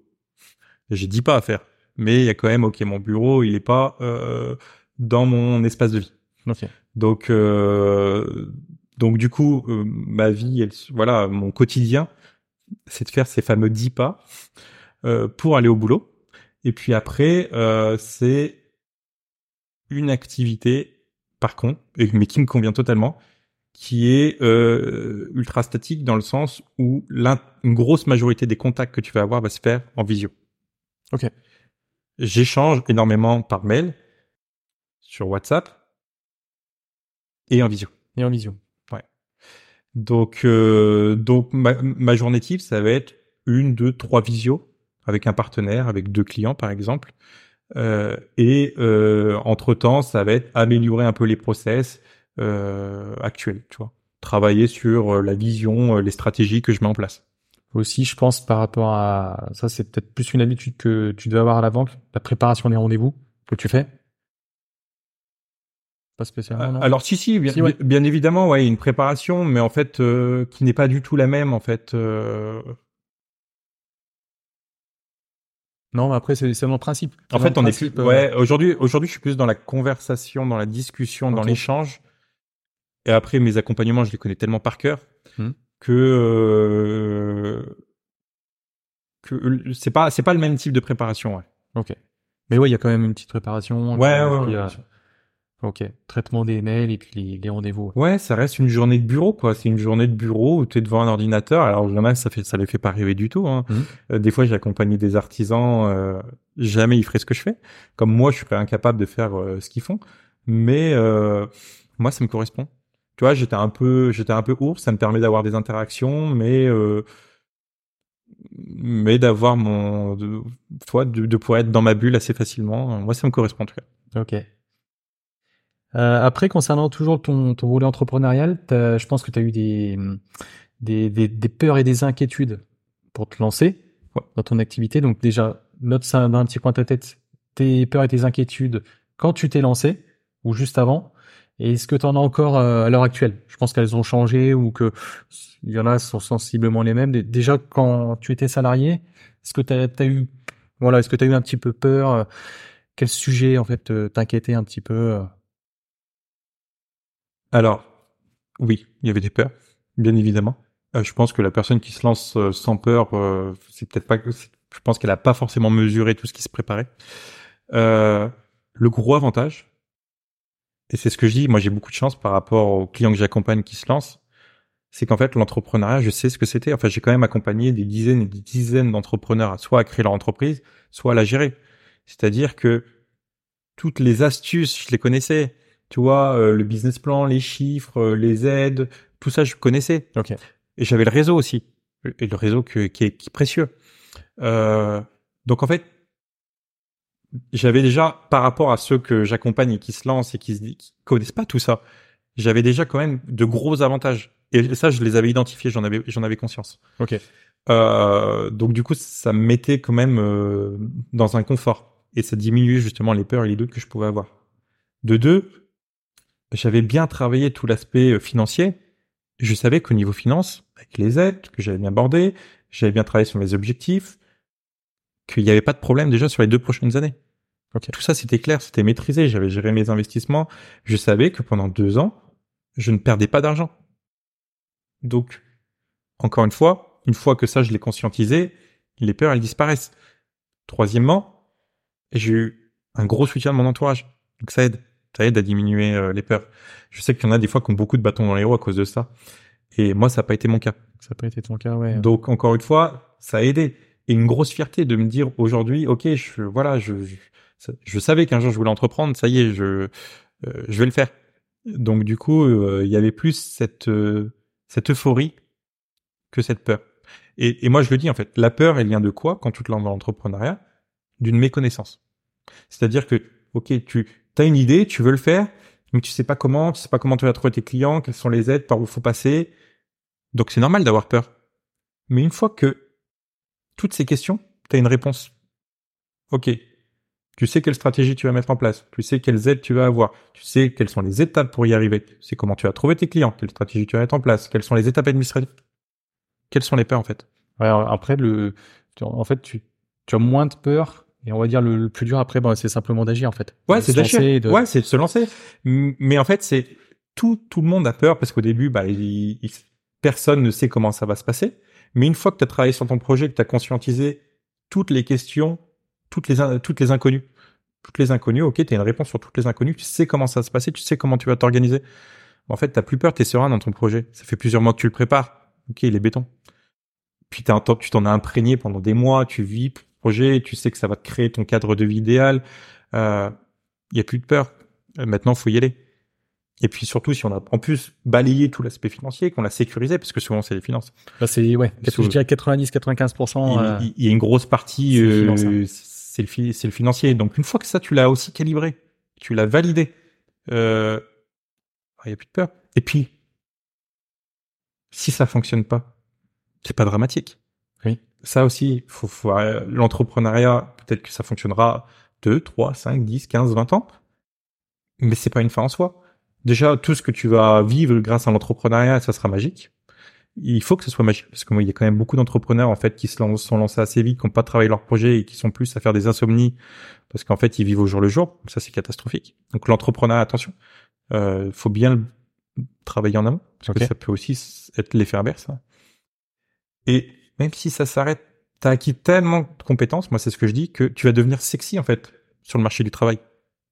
J'ai dit pas à faire, mais il y a quand même OK, mon bureau, il est pas euh, dans mon espace de vie. Ok. Donc euh, donc du coup, euh, ma vie, elle, voilà, mon quotidien, c'est de faire ces fameux 10 pas euh, pour aller au boulot. Et puis après, euh, c'est une activité, par contre, mais qui me convient totalement, qui est euh, ultra statique dans le sens où une grosse majorité des contacts que tu vas avoir va se faire en visio. Ok. J'échange énormément par mail, sur WhatsApp et en visio. Et en visio. Donc, euh, donc ma, ma journée type, ça va être une, deux, trois visios avec un partenaire, avec deux clients par exemple. Euh, et euh, entre temps, ça va être améliorer un peu les process actuels, tu vois. Travailler sur la vision, les stratégies que je mets en place. Aussi, je pense par rapport à ça, c'est peut-être plus une habitude que tu dois avoir à la banque, la préparation des rendez-vous que tu fais. Pas spécialement. non Alors si si, bien, Si, ouais. bien évidemment, ouais, une préparation, mais en fait euh, qui n'est pas du tout la même en fait. euh, Non, mais après c'est le principe. En fait, on est plus. euh, Ouais, aujourd'hui, aujourd'hui, je suis plus dans la conversation, dans la discussion, dans l'échange. Et après, mes accompagnements, je les connais tellement par cœur Hmm. que euh, que c'est pas c'est pas le même type de préparation. Ouais. Ok. Mais ouais, il y a quand même une petite préparation. Ouais, ouais, ouais. Ok. Traitement des mails et puis les, les rendez-vous. Ouais, ça reste une journée de bureau, quoi. C'est une journée de bureau où tu es devant un ordinateur. Alors, a, ça fait, ça les fait pas rêver du tout. Hein. Mhm. Euh, des fois, j'ai accompagné des artisans, euh, jamais ils feraient ce que je fais. Comme moi, je suis pas incapable de faire euh, ce qu'ils font. Mais euh, moi, ça me correspond. Tu vois, j'étais un peu, j'étais un peu ours. Ça me permet d'avoir des interactions, mais euh, mais d'avoir mon, de, toi, de, de pouvoir être dans ma bulle assez facilement. Moi, ça me correspond en tout cas. Ok. Euh, après, concernant toujours ton, ton volet entrepreneurial, je pense que tu as eu des, des, des, peurs et des inquiétudes pour te lancer Ouais. dans ton activité. Donc déjà, note ça dans un petit coin de ta tête, tes peurs et tes inquiétudes quand tu t'es lancé ou juste avant. Et est-ce que tu en as encore euh, à l'heure actuelle? Je pense qu'elles ont changé ou que il y en a sont sensiblement les mêmes. Dé- Déjà, quand tu étais salarié, est-ce que tu as, eu voilà, est-ce que tu as eu un petit peu peur? Quel sujet en fait t'inquiétait un petit peu euh? Alors, oui, il y avait des peurs, bien évidemment. Euh, je pense que la personne qui se lance euh, sans peur, euh, c'est peut-être pas. Je pense qu'elle a pas forcément mesuré tout ce qui se préparait. Euh, le gros avantage, et c'est ce que je dis, moi j'ai beaucoup de chance par rapport aux clients que j'accompagne qui se lancent, c'est qu'en fait l'entrepreneuriat, je sais ce que c'était. Enfin, j'ai quand même accompagné des dizaines et des dizaines d'entrepreneurs soit à créer leur entreprise, soit à la gérer. C'est-à-dire que toutes les astuces, je les connaissais. Tu vois, euh, le business plan, les chiffres, euh, les aides, tout ça, je connaissais. Ok. Et j'avais le réseau aussi. Et le réseau que- qui, est, qui est précieux. Euh, donc en fait, j'avais déjà, par rapport à ceux que j'accompagne et qui se lancent et qui, se, qui connaissent pas tout ça, j'avais déjà quand même de gros avantages. Et ça, je les avais identifiés, j'en avais, j'en avais conscience. Ok. Euh, donc du coup, ça me mettait quand même euh, dans un confort et ça diminuait justement les peurs et les doutes que je pouvais avoir. De deux, j'avais bien travaillé tout l'aspect euh, financier. Je savais qu'au niveau finance, avec les aides que j'avais bien abordées, j'avais bien travaillé sur mes objectifs, qu'il n'y avait pas de problème déjà sur les deux prochaines années. Tout ça, c'était clair, c'était maîtrisé. J'avais géré mes investissements. Je savais que pendant deux ans, je ne perdais pas d'argent. Donc, encore une fois, une fois que ça, je l'ai conscientisé, les peurs, elles disparaissent. Troisièmement, j'ai eu un gros soutien de mon entourage. Donc ça aide. Ça aide à diminuer euh, les peurs. Je sais qu'il y en a des fois qui ont beaucoup de bâtons dans les roues à cause de ça. Et moi, ça n'a pas été mon cas. Ça n'a pas été ton cas, ouais. Donc, encore une fois, ça a aidé. Et une grosse fierté de me dire aujourd'hui, OK, je, voilà, je, je, savais qu'un jour je voulais entreprendre, ça y est, je, euh, je vais le faire. Donc, du coup, euh, il y avait plus cette, cette euphorie que cette peur. Et, et, moi, je le dis en fait, la peur, elle vient de quoi quand tu te lances dans l'entrepreneuriat? D'une méconnaissance. C'est-à-dire que, ok, tu as une idée, tu veux le faire, mais tu sais pas comment, tu sais pas comment tu vas trouver tes clients, quelles sont les aides, par où faut passer. Donc c'est normal d'avoir peur. Mais une fois que toutes ces questions, tu as une réponse. Ok, tu sais quelle stratégie tu vas mettre en place, tu sais quelles aides tu vas avoir, tu sais quelles sont les étapes pour y arriver, tu sais comment tu vas trouver tes clients, quelle stratégie tu vas mettre en place, quelles sont les étapes administratives. Quelles sont les peurs en fait? Après, le, en fait, tu, tu as moins de peur et on va dire le, plus dur après, bah, c'est simplement d'agir en fait. Ouais, c'est d'agir. Ouais, c'est de se lancer. Mais en fait, c'est tout tout le monde a peur parce qu'au début, bah, personne ne sait comment ça va se passer. Mais une fois que tu as travaillé sur ton projet, que tu as conscientisé toutes les questions toutes les, toutes les inconnues. Toutes les inconnues, ok, tu as une réponse sur toutes les inconnues, tu sais comment ça va se passer, tu sais comment tu vas t'organiser. En fait, t'as plus peur, t'es serein dans ton projet. Ça fait plusieurs mois que tu le prépares. Ok, il est béton. Puis t'as, tu t'en as imprégné pendant des mois, tu vis projet, tu sais que ça va te créer ton cadre de vie idéal. Il euh, y a plus de peur. Euh, maintenant, faut y aller. Et puis surtout, si on a en plus balayé tout l'aspect financier, qu'on l'a sécurisé, parce que souvent c'est les finances. Là, c'est ouais, je dirais 90-95%. Il, il, y a une grosse partie, euh, c'est le, c'est le financier. Donc une fois que ça, tu l'as aussi calibré, tu l'as validé, euh, il y a plus de peur. Et puis, si ça fonctionne pas, c'est pas dramatique. Ça aussi, faut, faut l'entrepreneuriat, peut-être que ça fonctionnera 2, 3, 5, 10, 15, 20 ans, mais c'est pas une fin en soi. Déjà, tout ce que tu vas vivre grâce à l'entrepreneuriat, ça sera magique il faut que ce soit magique parce que moi, il y a quand même beaucoup d'entrepreneurs en fait qui se sont lancés assez vite, qui n'ont pas travaillé leur projet et qui sont plus à faire des insomnies parce qu'en fait ils vivent au jour le jour. Ça c'est catastrophique. Donc l'entrepreneuriat, attention, euh, faut bien le travailler en amont parce que ça peut aussi être l'effet inverse. Hein. Et même si ça s'arrête, t'as acquis tellement de compétences, moi c'est ce que je dis, que tu vas devenir sexy en fait sur le marché du travail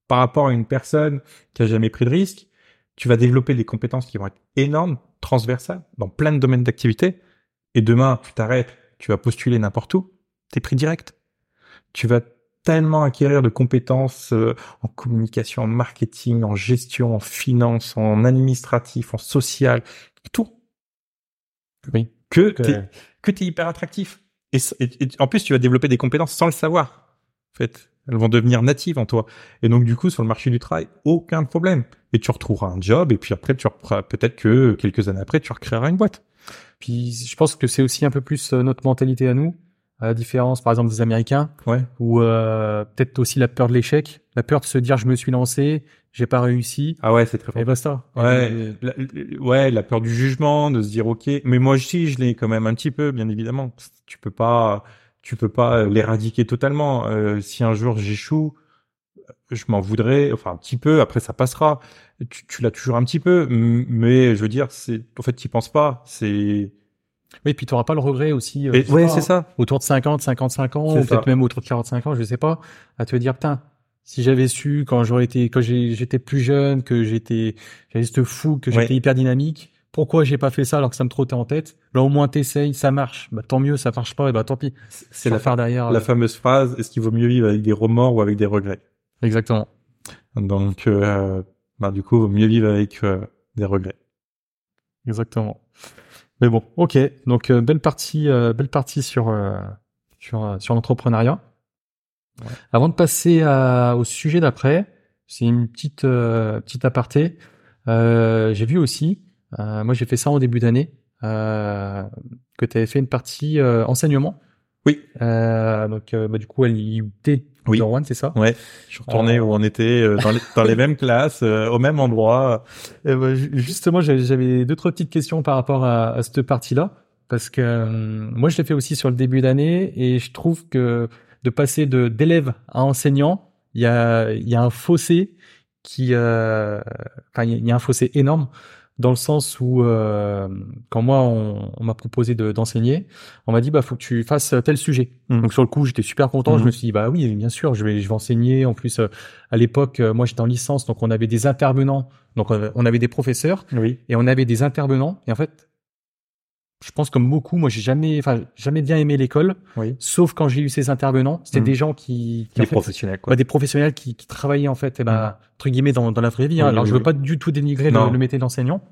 par rapport à une personne qui a jamais pris de risque. Tu vas développer des compétences qui vont être énormes transversal dans plein de domaines d'activité. Et demain, tu t'arrêtes, tu vas postuler n'importe où, t'es pris direct. Tu vas tellement acquérir de compétences euh, en communication, en marketing, en gestion, en finance, en administratif, en social, tout. Oui. Que t'es, que t'es hyper attractif. Et, en plus, tu vas développer des compétences sans le savoir. En fait, elles vont devenir natives en toi. Et donc, du coup, sur le marché du travail, aucun problème. Et tu retrouveras un job, et puis après, tu peut-être que quelques années après, tu recréeras une boîte. Puis, je pense que c'est aussi un peu plus euh, notre mentalité à nous, à la différence, par exemple, des Américains. Ouais. Ou euh, peut-être aussi la peur de l'échec, la peur de se dire, je me suis lancé, j'ai pas réussi. Ah ouais, c'est très fort. Et basta. Ouais, la, ouais, la peur du jugement, de se dire, ok. Mais moi aussi, je l'ai quand même un petit peu, bien évidemment. Tu peux pas tu peux pas euh, l'éradiquer totalement. Euh, si un jour j'échoue, je m'en voudrais, enfin un petit peu. Après, ça passera. Tu, tu l'as toujours un petit peu, mais je veux dire, c'est en fait, tu penses pas. C'est oui, puis tu n'auras pas le regret aussi. Euh, ouais, c'est ça. Autour de 50, 55 ans, ou peut-être même autour de 45 ans, je sais pas, à te dire, putain, si j'avais su quand j'aurais été, quand j'étais plus jeune, que j'étais, j'avais ce fou, que j'étais hyper dynamique, pourquoi j'ai pas fait ça alors que ça me trottait en tête? Là au moins t'essayes, ça marche. Bah tant mieux, ça marche pas, et bah tant pis. C'est la faire derrière. La euh. fameuse phrase est-ce qu'il vaut mieux vivre avec des remords ou avec des regrets? Exactement. Donc euh, bah du coup, vaut mieux vivre avec euh, des regrets. Exactement. Mais bon, ok. Donc belle partie, belle partie sur sur sur l'entrepreneuriat. Avant de passer au sujet d'après, c'est une petite petite aparté. Euh, j'ai vu aussi, euh, moi j'ai fait ça en début d'année, euh, que tu avais fait une partie euh, enseignement. Oui. Euh, donc euh, bah, du coup à l'IUT Oui. Rouen, c'est ça? Ouais, je suis retourné Euh, où on était euh, dans les, dans les mêmes classes, euh, au même endroit. Ben, ju- justement, j'avais- deux trois petites questions par rapport à, à cette partie-là, parce que euh, moi, je l'ai fait aussi sur le début d'année, et je trouve que de passer de d'élève à enseignant, il y a il y a un fossé qui, euh, enfin, il y a un fossé énorme dans le sens où euh, quand moi on, on m'a proposé de- d'enseigner, on m'a dit bah faut que tu fasses tel sujet. Mhm. Donc sur le coup j'étais super content, je Mhm. me suis dit bah oui bien sûr je vais je vais enseigner. En plus euh, à l'époque euh, moi j'étais en licence donc on avait des intervenants donc on avait des professeurs Oui. et on avait des intervenants et en fait je pense comme beaucoup moi j'ai jamais enfin jamais bien aimé l'école Oui. sauf quand j'ai eu ces intervenants c'était Mhm. des gens qui, qui fait, professionnels, quoi. bah, des professionnels qui, qui travaillaient en fait, eh ben, entre guillemets, dans, dans la vraie vie. hein. Oui, Alors, oui, je veux pas du tout dénigrer le, métier d'enseignant,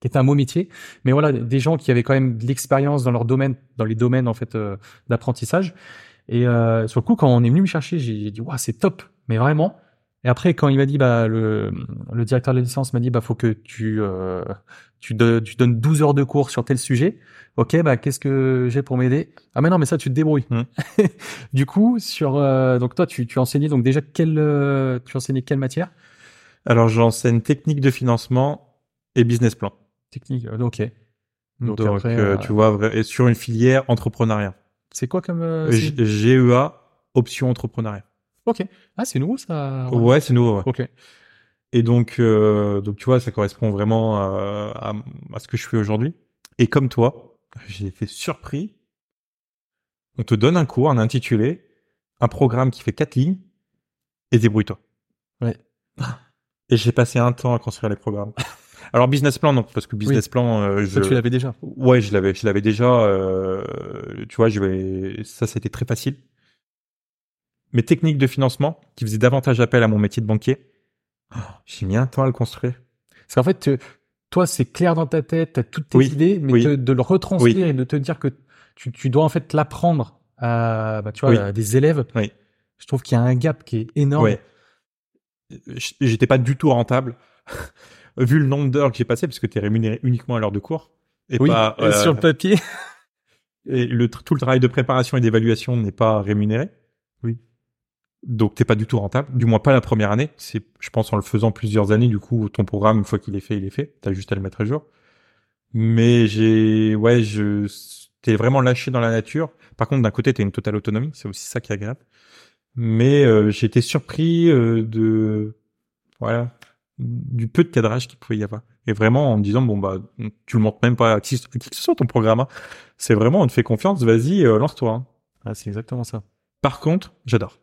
qui est un beau métier, mais voilà, des gens qui avaient quand même de l'expérience dans leur domaine, dans les domaines en fait euh, d'apprentissage. Et euh, sur le coup, quand on est venu me chercher, j'ai j'ai dit, waouh, c'est top, mais vraiment. Et après, quand il m'a dit, bah, le, le directeur de la licence m'a dit, bah, faut que tu, euh, tu, de- tu donnes 12 heures de cours sur tel sujet. Ok, bah, qu'est-ce que j'ai pour m'aider? Ah, mais non, mais ça, tu te débrouilles. Hmm. du coup, sur, euh, donc toi, tu, tu enseignais donc déjà quelle, euh, tu enseignais quelle matière? Alors, j'enseigne technique de financement et business plan. Technique. euh, Ok. Donc, Donc, après, tu vois, et sur une filière entrepreneuriat. C'est quoi comme GEA, option entrepreneuriat. Ok. Ah, c'est nouveau ça. Ouais, c'est nouveau. ouais. Ok. Et donc, euh, donc tu vois, ça correspond vraiment à, à, à ce que je fais aujourd'hui. Et comme toi, j'ai été surpris. On te donne un cours, un intitulé, un programme qui fait quatre lignes, et débrouille-toi. Ouais. Et j'ai passé un temps à construire les programmes. Alors business plan non, parce que business plan, euh, je, tu l'avais déjà. ouais, je l'avais, je l'avais déjà. euh, tu vois, je vais, ça c'était très facile. Mes techniques de financement, qui faisaient davantage appel à mon métier de banquier, oh, j'ai mis un temps à le construire. Parce qu'en fait, tu- toi, c'est clair dans ta tête, tu as toutes tes Oui, idées, mais oui. te- de le retranscrire et de te dire que tu, tu dois en fait l'apprendre à, bah, tu vois, Oui. à des élèves. Je trouve qu'il y a un gap qui est énorme. J'étais pas du tout rentable, vu le nombre d'heures que j'ai passé, parce que tu es rémunéré uniquement à l'heure de cours. Et pas, euh, sur le papier. et le, tout le travail de préparation et d'évaluation n'est pas rémunéré. Oui. Donc t'es pas du tout rentable, du moins pas la première année. C'est, je pense, en le faisant plusieurs années, du coup, ton programme, une fois qu'il est fait, il est fait. T'as juste à le mettre à jour. Mais j'ai, ouais, je, t'es vraiment lâché dans la nature. Par contre, d'un côté, t'as une totale autonomie. C'est aussi ça qui est agréable. Mais euh, j'ai été surpris euh, de, voilà, du peu de cadrage qu'il pouvait y avoir. Et vraiment en me disant bon bah tu le montres même pas à qui, à qui que ce soit ton programme. hein. C'est vraiment on te fait confiance, vas-y euh, lance-toi. hein. Ah, c'est exactement ça. Par contre, j'adore.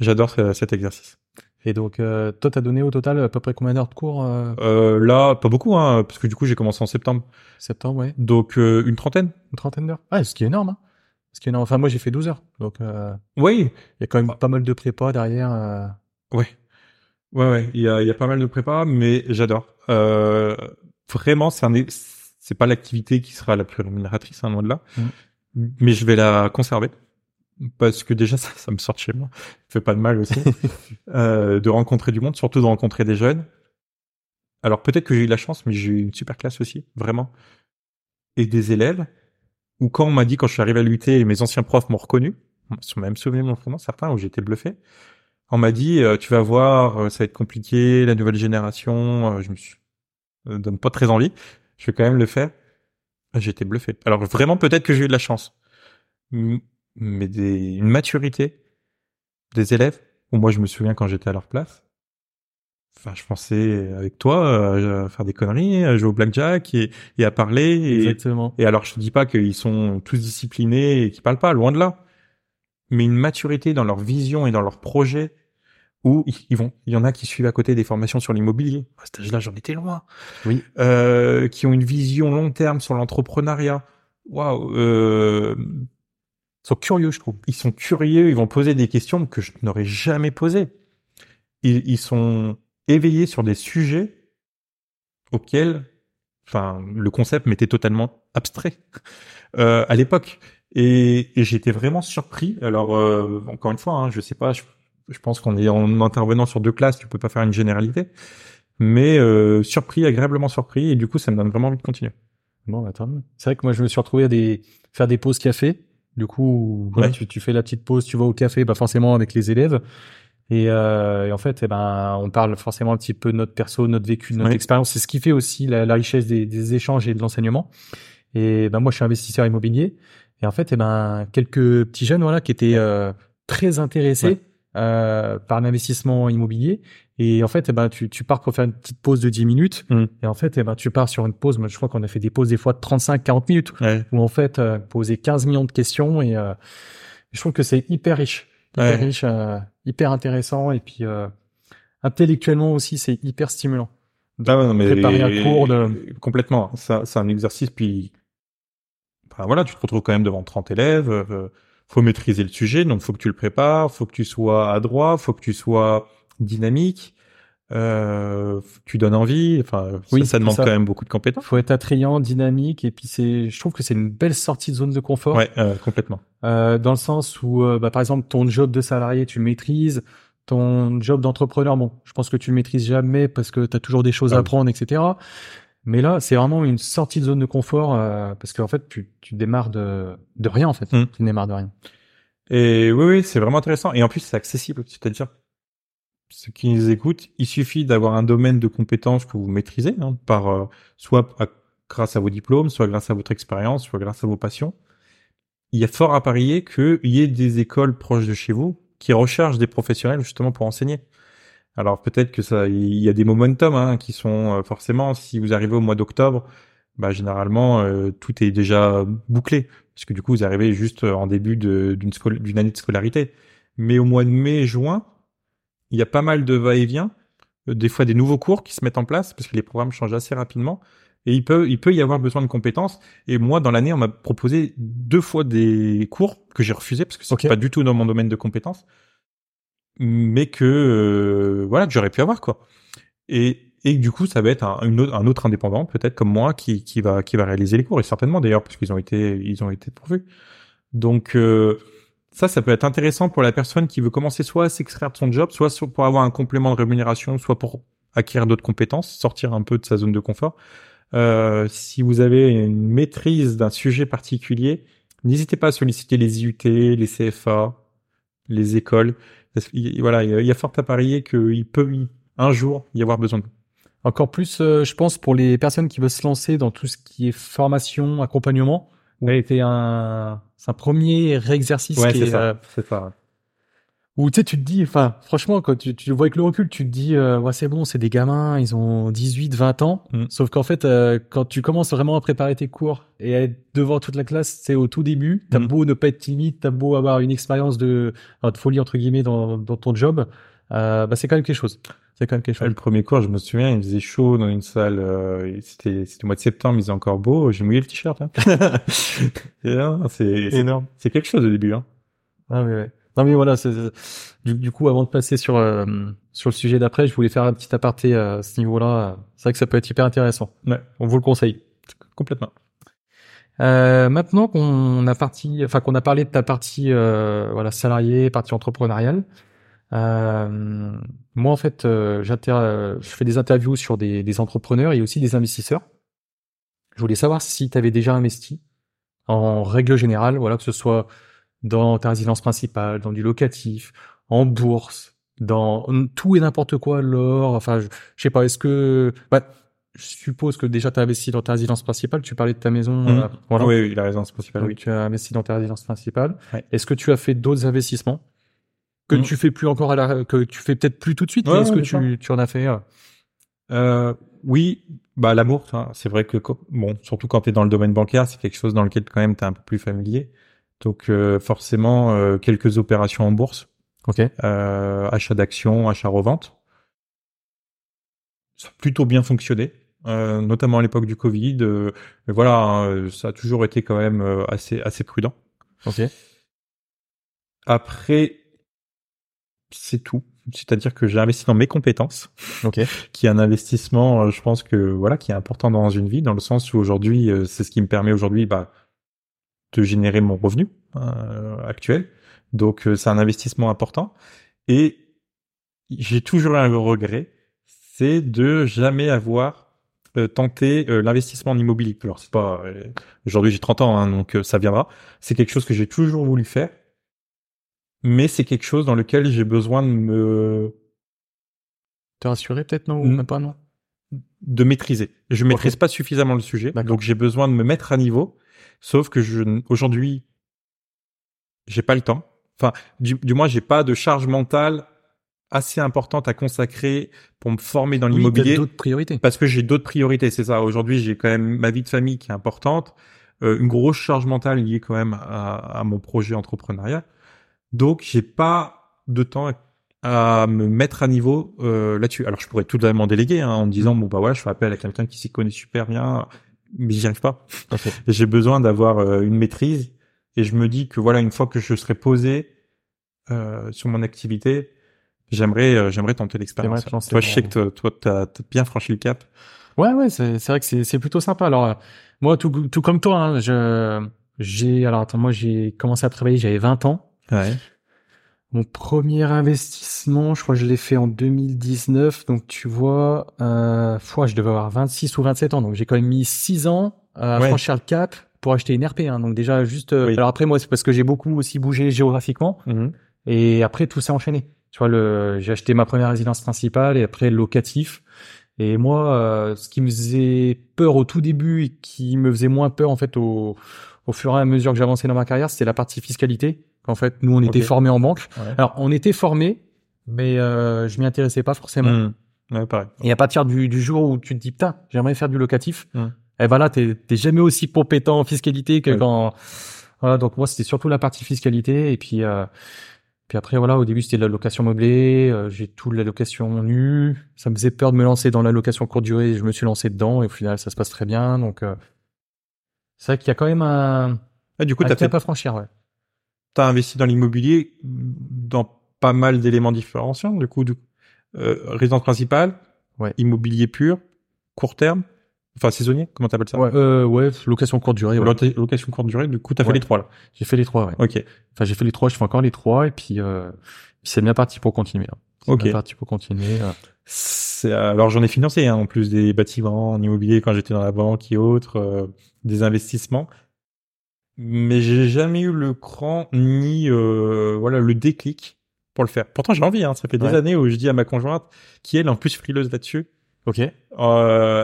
J'adore ce- cet exercice. Et donc, euh, toi, t'as donné au total à peu près combien d'heures de cours euh, Euh, là, pas beaucoup, hein, parce que du coup, j'ai commencé en septembre. Septembre, ouais. Donc, euh, une trentaine. Une trentaine d'heures. Ah, ce qui est énorme. Hein. Ce qui est énorme. Enfin, moi, j'ai fait 12 heures. Donc, euh, Oui. il y a quand même pas mal de prépa derrière. Ouais. Ouais, ouais. Il y a, y a pas mal de prépa, mais j'adore. Euh, vraiment, c'est un, c'est pas l'activité qui sera la plus rémunératrice, hein, loin de là. Mais je vais la conserver. Parce que déjà, ça, ça me sort de chez moi. Fait pas de mal aussi. euh, de rencontrer du monde, surtout de rencontrer des jeunes. Alors peut-être que j'ai eu de la chance, mais j'ai eu une super classe aussi, vraiment. Et des élèves, où quand on m'a dit, quand je suis arrivé à l'UT, mes anciens profs m'ont reconnu, ils sont même souvenu de mon prénom, certains, où j'étais bluffé. On m'a dit, euh, tu vas voir, euh, ça va être compliqué, la nouvelle génération, euh, je me suis, euh, donne pas très envie. Je vais quand même le faire. J'étais bluffé. Alors vraiment, peut-être que j'ai eu de la chance. Mais des, une maturité des élèves, où moi je me souviens quand j'étais à leur place, Enfin, je pensais avec toi euh, à faire des conneries, à jouer au blackjack et, et à parler. Et, Exactement. et alors, je te dis pas qu'ils sont tous disciplinés et qu'ils parlent pas, loin de là. Mais une maturité dans leur vision et dans leur projet où ils ils vont. Il y en a qui suivent à côté des formations sur l'immobilier. À cet âge-là, j'en étais loin. Oui. Euh, qui ont une vision long terme sur l'entrepreneuriat. Waouh. Ils sont curieux, je trouve. ils sont curieux, ils vont poser des questions que je n'aurais jamais posées. Ils, ils sont éveillés sur des sujets auxquels, enfin, le concept m'était totalement abstrait euh, à l'époque. Et, et j'étais vraiment surpris. Alors, euh, encore une fois, hein, je sais pas, je, je pense est en intervenant sur deux classes, tu peux pas faire une généralité. mais euh, surpris, agréablement surpris, et du coup, ça me donne vraiment envie de continuer. Bon, bah, tant mieux. C'est vrai que moi, je me suis retrouvé à des, faire des pauses café. Du coup, tu, tu fais la petite pause, tu vas au café, bah, forcément avec les élèves. Et, euh, et en fait, eh ben, on parle forcément un petit peu de notre perso, de notre vécu, de notre Ouais. expérience. C'est ce qui fait aussi la, la richesse des, des échanges et de l'enseignement. Et ben, moi, je suis investisseur immobilier. Et en fait, eh ben, quelques petits jeunes, voilà, qui étaient euh, très intéressés Ouais. euh, par l'investissement immobilier. Et en fait, eh ben, tu, tu pars pour faire une petite pause de 10 minutes. Mm. Et en fait, eh ben, tu pars sur une pause. Moi, je crois qu'on a fait des pauses des fois de 35, 40 minutes Ouais. où en fait, euh, poser 15 millions de questions. Et euh, je trouve que c'est hyper riche. Hyper Ouais. riche, euh, hyper intéressant. Et puis, intellectuellement aussi, c'est hyper stimulant. Ah ouais, non, mais Préparer un cours de- complètement. Ça, c'est un exercice. Puis, enfin, voilà, tu te retrouves quand même devant 30 élèves. faut maîtriser le sujet, donc faut que tu le prépares, faut que tu sois adroit, faut que tu sois dynamique, euh, tu donnes envie. Enfin, Oui, ça, ça demande ça. quand même beaucoup de compétences. faut être attrayant, dynamique. Et puis, c'est, je trouve que c'est une belle sortie de zone de confort. Ouais, euh, complètement. Euh, dans le sens où, euh, bah, par exemple, ton job de salarié, tu le maîtrises. Ton job d'entrepreneur, bon, je pense que tu le maîtrises jamais parce que tu as toujours des choses Ah à oui. apprendre, etc. Mais là, c'est vraiment une sortie de zone de confort euh, parce qu'en fait, tu, tu démarres de, de rien, en fait. Mm. Tu démarres de rien. Et oui, oui, c'est vraiment intéressant. Et en plus, c'est accessible. C'est-à-dire, ceux qui nous écoutent, il suffit d'avoir un domaine de compétences que vous maîtrisez, hein, par euh, soit grâce à vos diplômes, soit grâce à votre expérience, soit grâce à vos passions. Il y a fort à parier qu'il y ait des écoles proches de chez vous qui recherchent des professionnels justement pour enseigner. Alors peut-être que ça, il y a des momentum hein, qui sont euh, forcément, si vous arrivez au mois d'octobre, bah généralement euh, tout est déjà bouclé parce que du coup vous arrivez juste en début d'une année de scolarité. Mais au mois de mai, juin, il y a pas mal de va-et-vient, euh, des fois des nouveaux cours qui se mettent en place parce que les programmes changent assez rapidement. Et il peut, il peut y avoir besoin de compétences. Et moi, dans l'année, on m'a proposé deux fois des cours que j'ai refusés parce que c'est Ok. pas du tout dans mon domaine de compétences, mais que euh, voilà que j'aurais pu avoir quoi. Et et du coup, ça va être un, une autre, un autre indépendant, peut-être comme moi, qui, qui va qui va réaliser les cours et certainement d'ailleurs parce qu'ils ont été ils ont été pourvus. Donc euh, ça, ça peut être intéressant pour la personne qui veut commencer soit à s'extraire de son job, soit pour avoir un complément de rémunération, soit pour acquérir d'autres compétences, sortir un peu de sa zone de confort. Euh, si vous avez une maîtrise d'un sujet particulier, n'hésitez pas à solliciter les IUT, les CFA, les écoles. Voilà, il y a- fort à parier qu'il peut un jour y avoir besoin de vous. Encore plus, euh, je pense, pour les personnes qui veulent se lancer dans tout ce qui est formation, accompagnement. Ouais, c'est un, c'est un premier exercice Ouais, qui c'est est, ça. euh, C'est ça. où tu sais, tu te dis, enfin, franchement, quand tu, tu le vois avec le recul, tu te dis, euh, ouais, c'est bon, c'est des gamins, ils ont 18, 20 ans. Mm. Sauf qu'en fait, euh, quand tu commences vraiment à préparer tes cours et à être devant toute la classe, c'est au tout début. T'as Mm. beau ne pas être timide, t'as beau avoir une expérience de, de folie, entre guillemets, dans, dans ton job, euh, bah, c'est quand même quelque chose. C'est quand même quelque chose. Le premier cours, je me souviens, il faisait chaud dans une salle. euh, c'était c'était le mois de septembre, il faisait encore beau. J'ai mouillé le t-shirt. Hein. C'est énorme. c'est quelque chose au début. Hein. Ah ouais. Non mais voilà, du, du coup, avant de passer sur euh, sur le sujet d'après, je voulais faire un petit aparté euh, à ce niveau-là. C'est vrai que ça peut être hyper intéressant. Ouais. On vous le conseille. Complètement. Euh, maintenant qu'on a parti, enfin qu'on a parlé de ta partie euh, voilà salarié, partie entrepreneuriale. Euh, moi en fait, euh, euh, je fais des interviews sur des, des entrepreneurs et aussi des investisseurs. Je voulais savoir si tu avais déjà investi en règle générale, voilà que ce soit dans ta résidence principale, dans du locatif, en bourse, dans tout et n'importe quoi, l'or. Enfin, je, je sais pas. Est-ce que bah, je suppose que déjà tu as investi dans ta résidence principale. Tu parlais de ta maison. Mhm. euh, voilà. Oui, oui, la résidence principale, oui. tu as investi dans ta résidence principale. Ouais. Est-ce que tu as fait d'autres investissements que Mhm. tu fais plus encore à la, que tu fais peut-être plus tout de suite Ouais, Est-ce ouais, que tu, tu en as fait euh, Euh, oui, bah la bourse, hein, c'est vrai que bon, surtout quand tu es dans le domaine bancaire, c'est quelque chose dans lequel quand même tu es un peu plus familier. Donc euh, forcément euh, quelques opérations en bourse, Ok. euh, achat d'actions, achat revente. Ça a plutôt bien fonctionné, euh, notamment à l'époque du Covid. euh, mais voilà, hein, ça a toujours été quand même assez assez prudent. Ok. Après, c'est tout. C'est-à-dire que j'ai investi dans mes compétences. Ok. qui est un investissement, euh, je pense que voilà, qui est important dans une vie, dans le sens où aujourd'hui, euh, c'est ce qui me permet aujourd'hui bah, de générer mon revenu euh, actuel. Donc c'est un investissement important. Et j'ai toujours un regret, c'est de jamais avoir euh, tenté euh, l'investissement en immobilier. Alors c'est pas euh, aujourd'hui j'ai 30 ans hein, donc ça viendra. C'est quelque chose que j'ai toujours voulu faire, mais c'est quelque chose dans lequel j'ai besoin de me Te rassurer peut-être non ou même pas non? de maîtriser. Je maîtrise pas suffisamment le sujet, donc j'ai besoin de me mettre à niveau. Sauf que je aujourd'hui, j'ai pas le temps. Enfin, du, du moins, j'ai pas de charge mentale assez importante à consacrer pour me former dans Oui, l'immobilier d'autres priorités. parce que j'ai d'autres priorités. C'est ça. Aujourd'hui, j'ai quand même ma vie de famille qui est importante, euh, une grosse charge mentale liée quand même à, à mon projet entrepreneurial. Donc, j'ai pas de temps à, me mettre à niveau euh, là-dessus. Alors, je pourrais tout totalement déléguer hein, en me disant bon bah voilà, je fais appel à quelqu'un qui s'y connaît super bien, mais j'y arrive pas. J'ai besoin d'avoir euh, une maîtrise et je me dis que voilà, une fois que je serai posé euh, sur mon activité, j'aimerais euh, j'aimerais tenter l'expérience. Toi, je sais que toi, t'as t'as bien franchi le cap. Ouais, ouais, c'est c'est vrai que c'est c'est plutôt sympa. Alors, moi, tout, tout comme toi, hein, je j'ai alors attends, moi j'ai commencé à travailler, j'avais 20 ans. Ouais. Mon premier investissement, je crois que je l'ai fait en 2019. Donc, tu vois, euh, foi, je devais avoir 26 ou 27 ans. Donc, j'ai quand même mis 6 ans à Ouais. franchir le cap pour acheter une RP. Hein. Donc, déjà, juste. euh, Oui. Alors, après, moi, c'est parce que j'ai beaucoup aussi bougé géographiquement. Mhm. Et après, tout s'est enchaîné. Tu vois, le, j'ai acheté ma première résidence principale et après locatif. Et moi, euh, ce qui me faisait peur au tout début et qui me faisait moins peur en fait au, au fur et à mesure que j'avançais dans ma carrière, c'était la partie fiscalité. Qu'en fait, nous, on était formés en banque. Ouais. Alors, on était formés, mais euh, je m'y intéressais pas forcément. Mhm. Ouais, pareil. Et à partir du, du jour où tu te dis, putain, j'aimerais faire du locatif, Mm. et ben là, t'es jamais aussi compétent en fiscalité que Ouais. quand... Voilà, donc moi, c'était surtout la partie fiscalité. Et puis, euh, puis après, voilà, au début, c'était de la location meublée. euh, j'ai tout de la location nue. Ça me faisait peur de me lancer dans la location courte durée. Je me suis lancé dedans et au final, ça se passe très bien. Donc, euh, c'est vrai qu'il y a quand même un, Ah, du coup, t'as fait, cap à franchir. Ouais. T'as investi dans l'immobilier dans pas mal d'éléments différenciants. Du coup, du, euh, résidence principale, Ouais. immobilier pur, court terme, enfin saisonnier, comment t'appelles ça? Ouais, euh, ouais, location courte durée. ouais. Location courte durée. Du coup, t'as fait Ouais. les trois là? J'ai fait les trois. Ouais. Ok. Enfin, j'ai fait les trois. Je fais encore les trois et puis, euh, c'est bien parti pour continuer. hein. C'est bien parti pour continuer. euh. C'est- Alors j'en ai financé hein, en plus des bâtiments en immobilier quand j'étais dans la banque et autres, euh, des investissements. Mais j'ai jamais eu le cran ni euh, voilà le déclic pour le faire. Pourtant j'ai envie. Hein, ça fait des années où je dis à ma conjointe qui elle est en plus frileuse là-dessus, Ok. euh,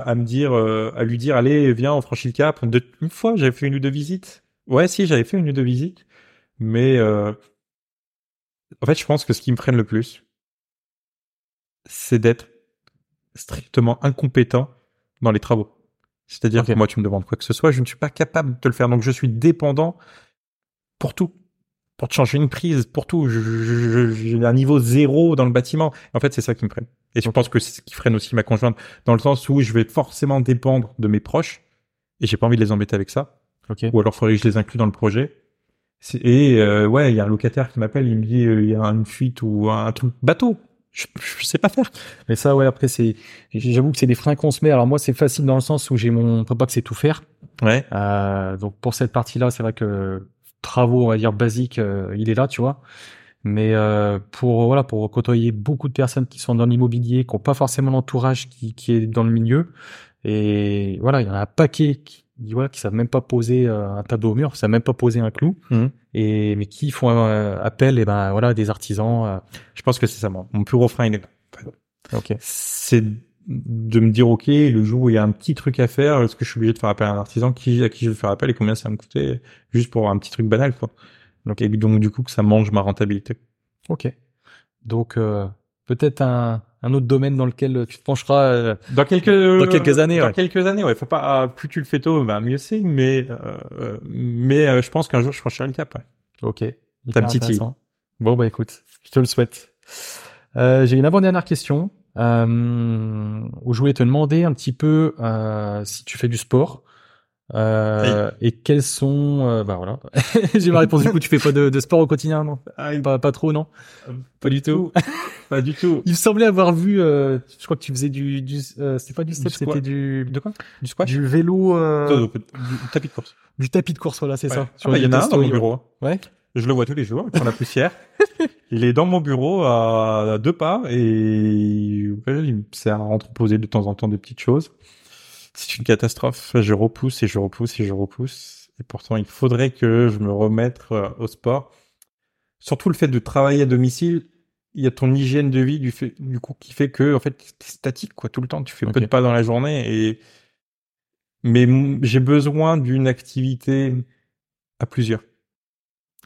à me dire, euh, à lui dire allez viens on franchit le cap. Une fois j'avais fait une ou deux visites. Ouais si j'avais fait une ou deux visites, mais euh, en fait je pense que ce qui me freine le plus, c'est d'être strictement incompétent dans les travaux. C'est-à-dire que moi, tu me demandes quoi que ce soit, je ne suis pas capable de te le faire. Donc, je suis dépendant pour tout. Pour te changer une prise, pour tout. J'ai un niveau zéro dans le bâtiment. En fait, c'est ça qui me freine. Et je pense que c'est ce qui freine aussi ma conjointe, dans le sens où je vais forcément dépendre de mes proches, et j'ai pas envie de les embêter avec ça. Ok. Ou alors, faudrait que je les inclue dans le projet. Et euh, ouais, il y a un locataire qui m'appelle, il me dit euh, il y a une fuite ou un truc bateau. Je, je sais pas faire. Mais ça, ouais, après, c'est, j'avoue que c'est des freins qu'on se met. Alors moi, c'est facile dans le sens où j'ai mon papa qui sait tout faire. Ouais. Euh, donc pour cette partie-là, c'est vrai que travaux, on va dire basiques, euh, il est là, tu vois. Mais euh, pour voilà, pour côtoyer beaucoup de personnes qui sont dans l'immobilier, qui n'ont pas forcément l'entourage qui, qui est dans le milieu, et voilà, il y en a un paquet qui voilà, qui savent même pas poser euh, un tableau au mur, qui savent même pas poser un clou, Mhm. et mais qui font euh, appel, et ben voilà, des artisans. euh, Je pense que c'est ça, moi. Mon plus gros frein, il est ok. C'est de me dire, OK, le jour où il y a un petit truc à faire, est-ce que je suis obligé de faire appel à un artisan? Qui, à qui je vais faire appel? Et combien ça va me coûter? Juste pour un petit truc banal, quoi. Donc, et donc, du coup, que ça mange ma rentabilité. Ok. Donc euh, peut-être un, un autre domaine dans lequel tu te pencheras. euh, Dans quelques, dans quelques années, Dans ouais. quelques années, ouais. Faut pas, ah, plus tu le fais tôt, bah, mieux c'est, mais, euh, euh, mais, euh, je pense qu'un jour, je franchirai le cap, ouais. Ok. Ta petite île. Bon bah écoute, je te le souhaite. Euh, J'ai une avant-dernière question euh, où je voulais te demander un petit peu euh, si tu fais du sport. Euh, et quels sont euh, bah voilà j'ai ma réponse du coup tu fais pas de, de sport au quotidien non? Pas, pas trop non? Pas du tout. pas du tout. il me semblait avoir vu euh, je crois que tu faisais du, du euh, c'était pas du step squat. c'était du De quoi? Du squash? du vélo euh, Du tapis de course. du tapis de course voilà c'est ça Ah bah, il y en a un dans mon bureau. ouais Je le vois tous les jours, il prend la poussière. il est dans mon bureau à deux pas et ouais, il me sert à entreposer de temps en temps des petites choses. C'est une catastrophe. Je repousse et je repousse et je repousse. Et pourtant, il faudrait que je me remette euh, au sport. Surtout le fait de travailler à domicile, il y a ton hygiène de vie du, fait, du coup qui fait que en fait t'es statique quoi tout le temps. Tu fais peu de pas dans la journée et mais j'ai besoin d'une activité à plusieurs.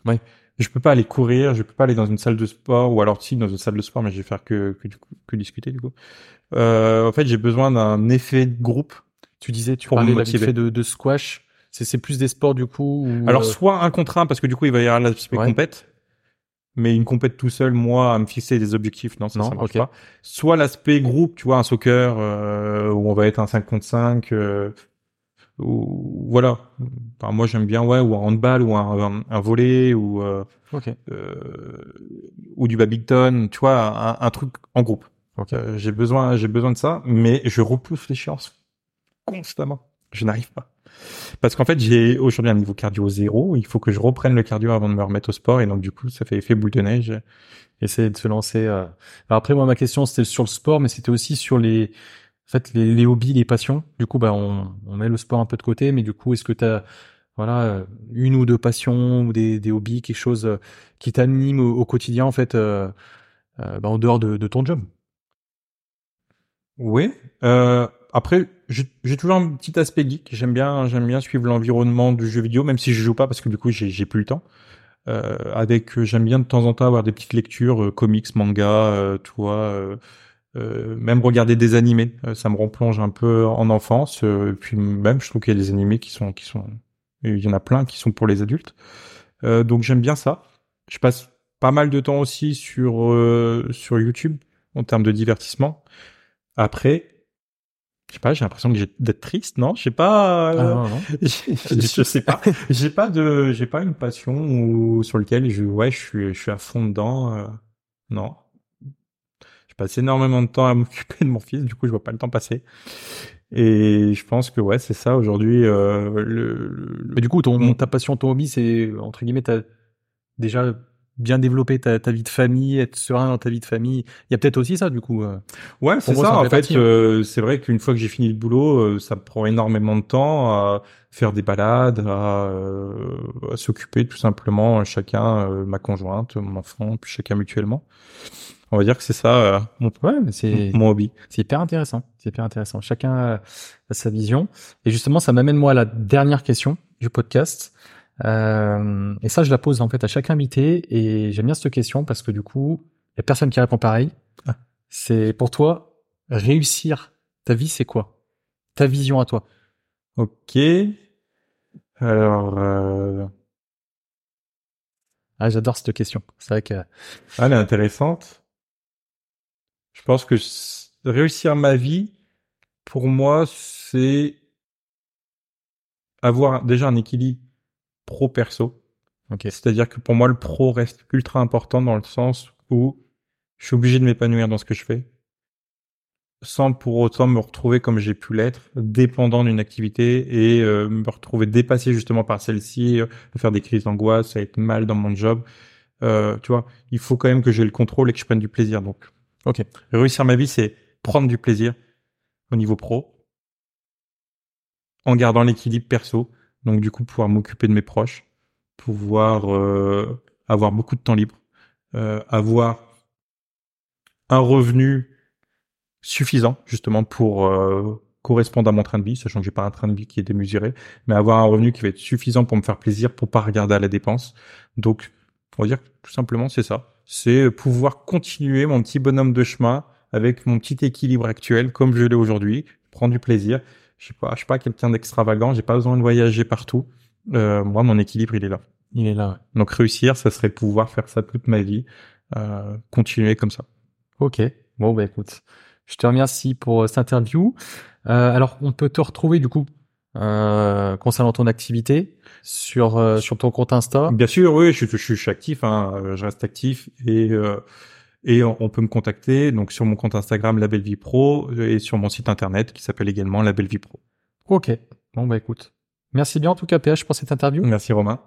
Ouais. Je peux pas aller courir, je peux pas aller dans une salle de sport, ou alors si dans une salle de sport, mais je vais faire que que, que discuter du coup. Euh, en fait, j'ai besoin d'un effet de groupe. Tu disais, tu parlais de de, de squash. C'est c'est plus des sports du coup. alors euh, soit un contre un parce que du coup il va y avoir l'aspect compète, mais une compète tout seul, moi, à me fixer des objectifs, non, ça, non, ça marche pas. Soit l'aspect groupe, tu vois, un soccer euh, où on va être un 5 contre 5, euh, ou voilà. Enfin, moi j'aime bien ouais ou un handball ou un, un, volet ou euh, euh, ou du badminton, tu vois, un, un truc en groupe. Euh, j'ai besoin j'ai besoin de ça, mais je repousse l'échéance constamment. Je n'arrive pas. Parce qu'en fait, j'ai aujourd'hui un niveau cardio zéro. Il faut que je reprenne le cardio avant de me remettre au sport. Et donc, du coup, ça fait effet boule de neige. Essayer de se lancer. Alors après, moi, ma question, c'était sur le sport, mais c'était aussi sur les, en fait, les, hobbies, les passions. Du coup, bah, on, met le sport un peu de côté, mais du coup, est-ce que tu as voilà, une ou deux passions ou des, des hobbies, quelque chose euh, qui t'anime au, quotidien, en fait, euh, euh, bah, en dehors de, ton job? Oui. Euh, après, j'ai toujours un petit aspect geek. J'aime bien, j'aime bien suivre l'environnement du jeu vidéo, même si je joue pas parce que du coup, j'ai plus le temps. Euh, avec, j'aime bien de temps en temps avoir des petites lectures, comics, manga, toi euh, même regarder des animés, euh, ça me replonge un peu en enfance. Euh, puis même, je trouve qu'il y a des animés qui sont, qui sont, il y en a plein qui sont pour les adultes. donc j'aime bien ça. Je passe pas mal de temps aussi sur sur YouTube en termes de divertissement. Après, je sais pas, j'ai l'impression que j'ai d'être triste, non? Je sais pas. Ah, je, sais pas. j'ai pas de, j'ai pas une passion ou sur lequel je, ouais, je suis, je suis à fond dedans. non passe énormément de temps à m'occuper de mon fils, du coup je vois pas le temps passer. Et je pense que ouais, c'est ça aujourd'hui. Euh, le, Mais du coup, ton, ta passion, ton hobby, c'est entre guillemets, t'as déjà bien développé ta, ta, vie de famille, être serein dans ta vie de famille. Il y a peut-être aussi ça, du coup. Euh. Ouais, c'est ça. En fait, hein. euh, c'est vrai qu'une fois que j'ai fini le boulot, euh, ça prend énormément de temps à faire des balades, à, à s'occuper tout simplement chacun, ma conjointe, mon enfant, puis chacun mutuellement. On va dire que c'est ça euh, mon, ouais, mais c'est, mon hobby. C'est hyper intéressant. C'est hyper intéressant. Chacun a, sa vision. Et justement, ça m'amène moi à la dernière question du podcast. Euh, et ça, je la pose en fait à chaque invité. Et j'aime bien cette question parce que du coup, il y a personne qui répond pareil. Ah. C'est pour toi, réussir ta vie, c'est quoi? Ta vision à toi Ok. Alors, euh... ah, j'adore cette question. C'est vrai que. Ah, elle est intéressante. Je pense que réussir ma vie, pour moi, c'est avoir déjà un équilibre pro-perso. Okay. C'est-à-dire que pour moi, le pro reste ultra important dans le sens où je suis obligé de m'épanouir dans ce que je fais, sans pour autant me retrouver comme j'ai pu l'être, dépendant d'une activité et euh, me retrouver dépassé justement par celle-ci, euh, faire des crises d'angoisse, être mal dans mon job. Euh, tu vois, il faut quand même que j'ai le contrôle et que je prenne du plaisir. Donc, Ok. Réussir ma vie, c'est prendre du plaisir au niveau pro, en gardant l'équilibre perso. Donc du coup, pouvoir m'occuper de mes proches, pouvoir euh, avoir beaucoup de temps libre, euh, avoir un revenu suffisant justement pour euh, correspondre à mon train de vie, sachant que j'ai pas un train de vie qui est démesuré, mais avoir un revenu qui va être suffisant pour me faire plaisir, pour pas regarder à la dépense. Donc, on va dire tout simplement c'est ça c'est pouvoir continuer mon petit bonhomme de chemin avec mon petit équilibre actuel comme je l'ai aujourd'hui, prendre du plaisir. Je suis pas, je suis pas quelqu'un d'extravagant, j'ai pas besoin de voyager partout. Euh, moi, mon équilibre, il est là. Il est là. Donc réussir, ça serait pouvoir faire ça toute ma vie, euh, continuer comme ça. Ok. Bon bah écoute, je te remercie pour cette interview. Euh, alors on peut te retrouver du coup euh, concernant ton activité sur euh, sur ton compte Insta Bien sûr, oui, je, je, suis actif, hein, euh, je reste actif et euh, et on, peut me contacter donc sur mon compte Instagram La Belle Vie Pro et sur mon site internet qui s'appelle également La Belle Vie Pro. Ok, bon bah écoute, merci bien en tout cas PH pour cette interview. Merci Romain.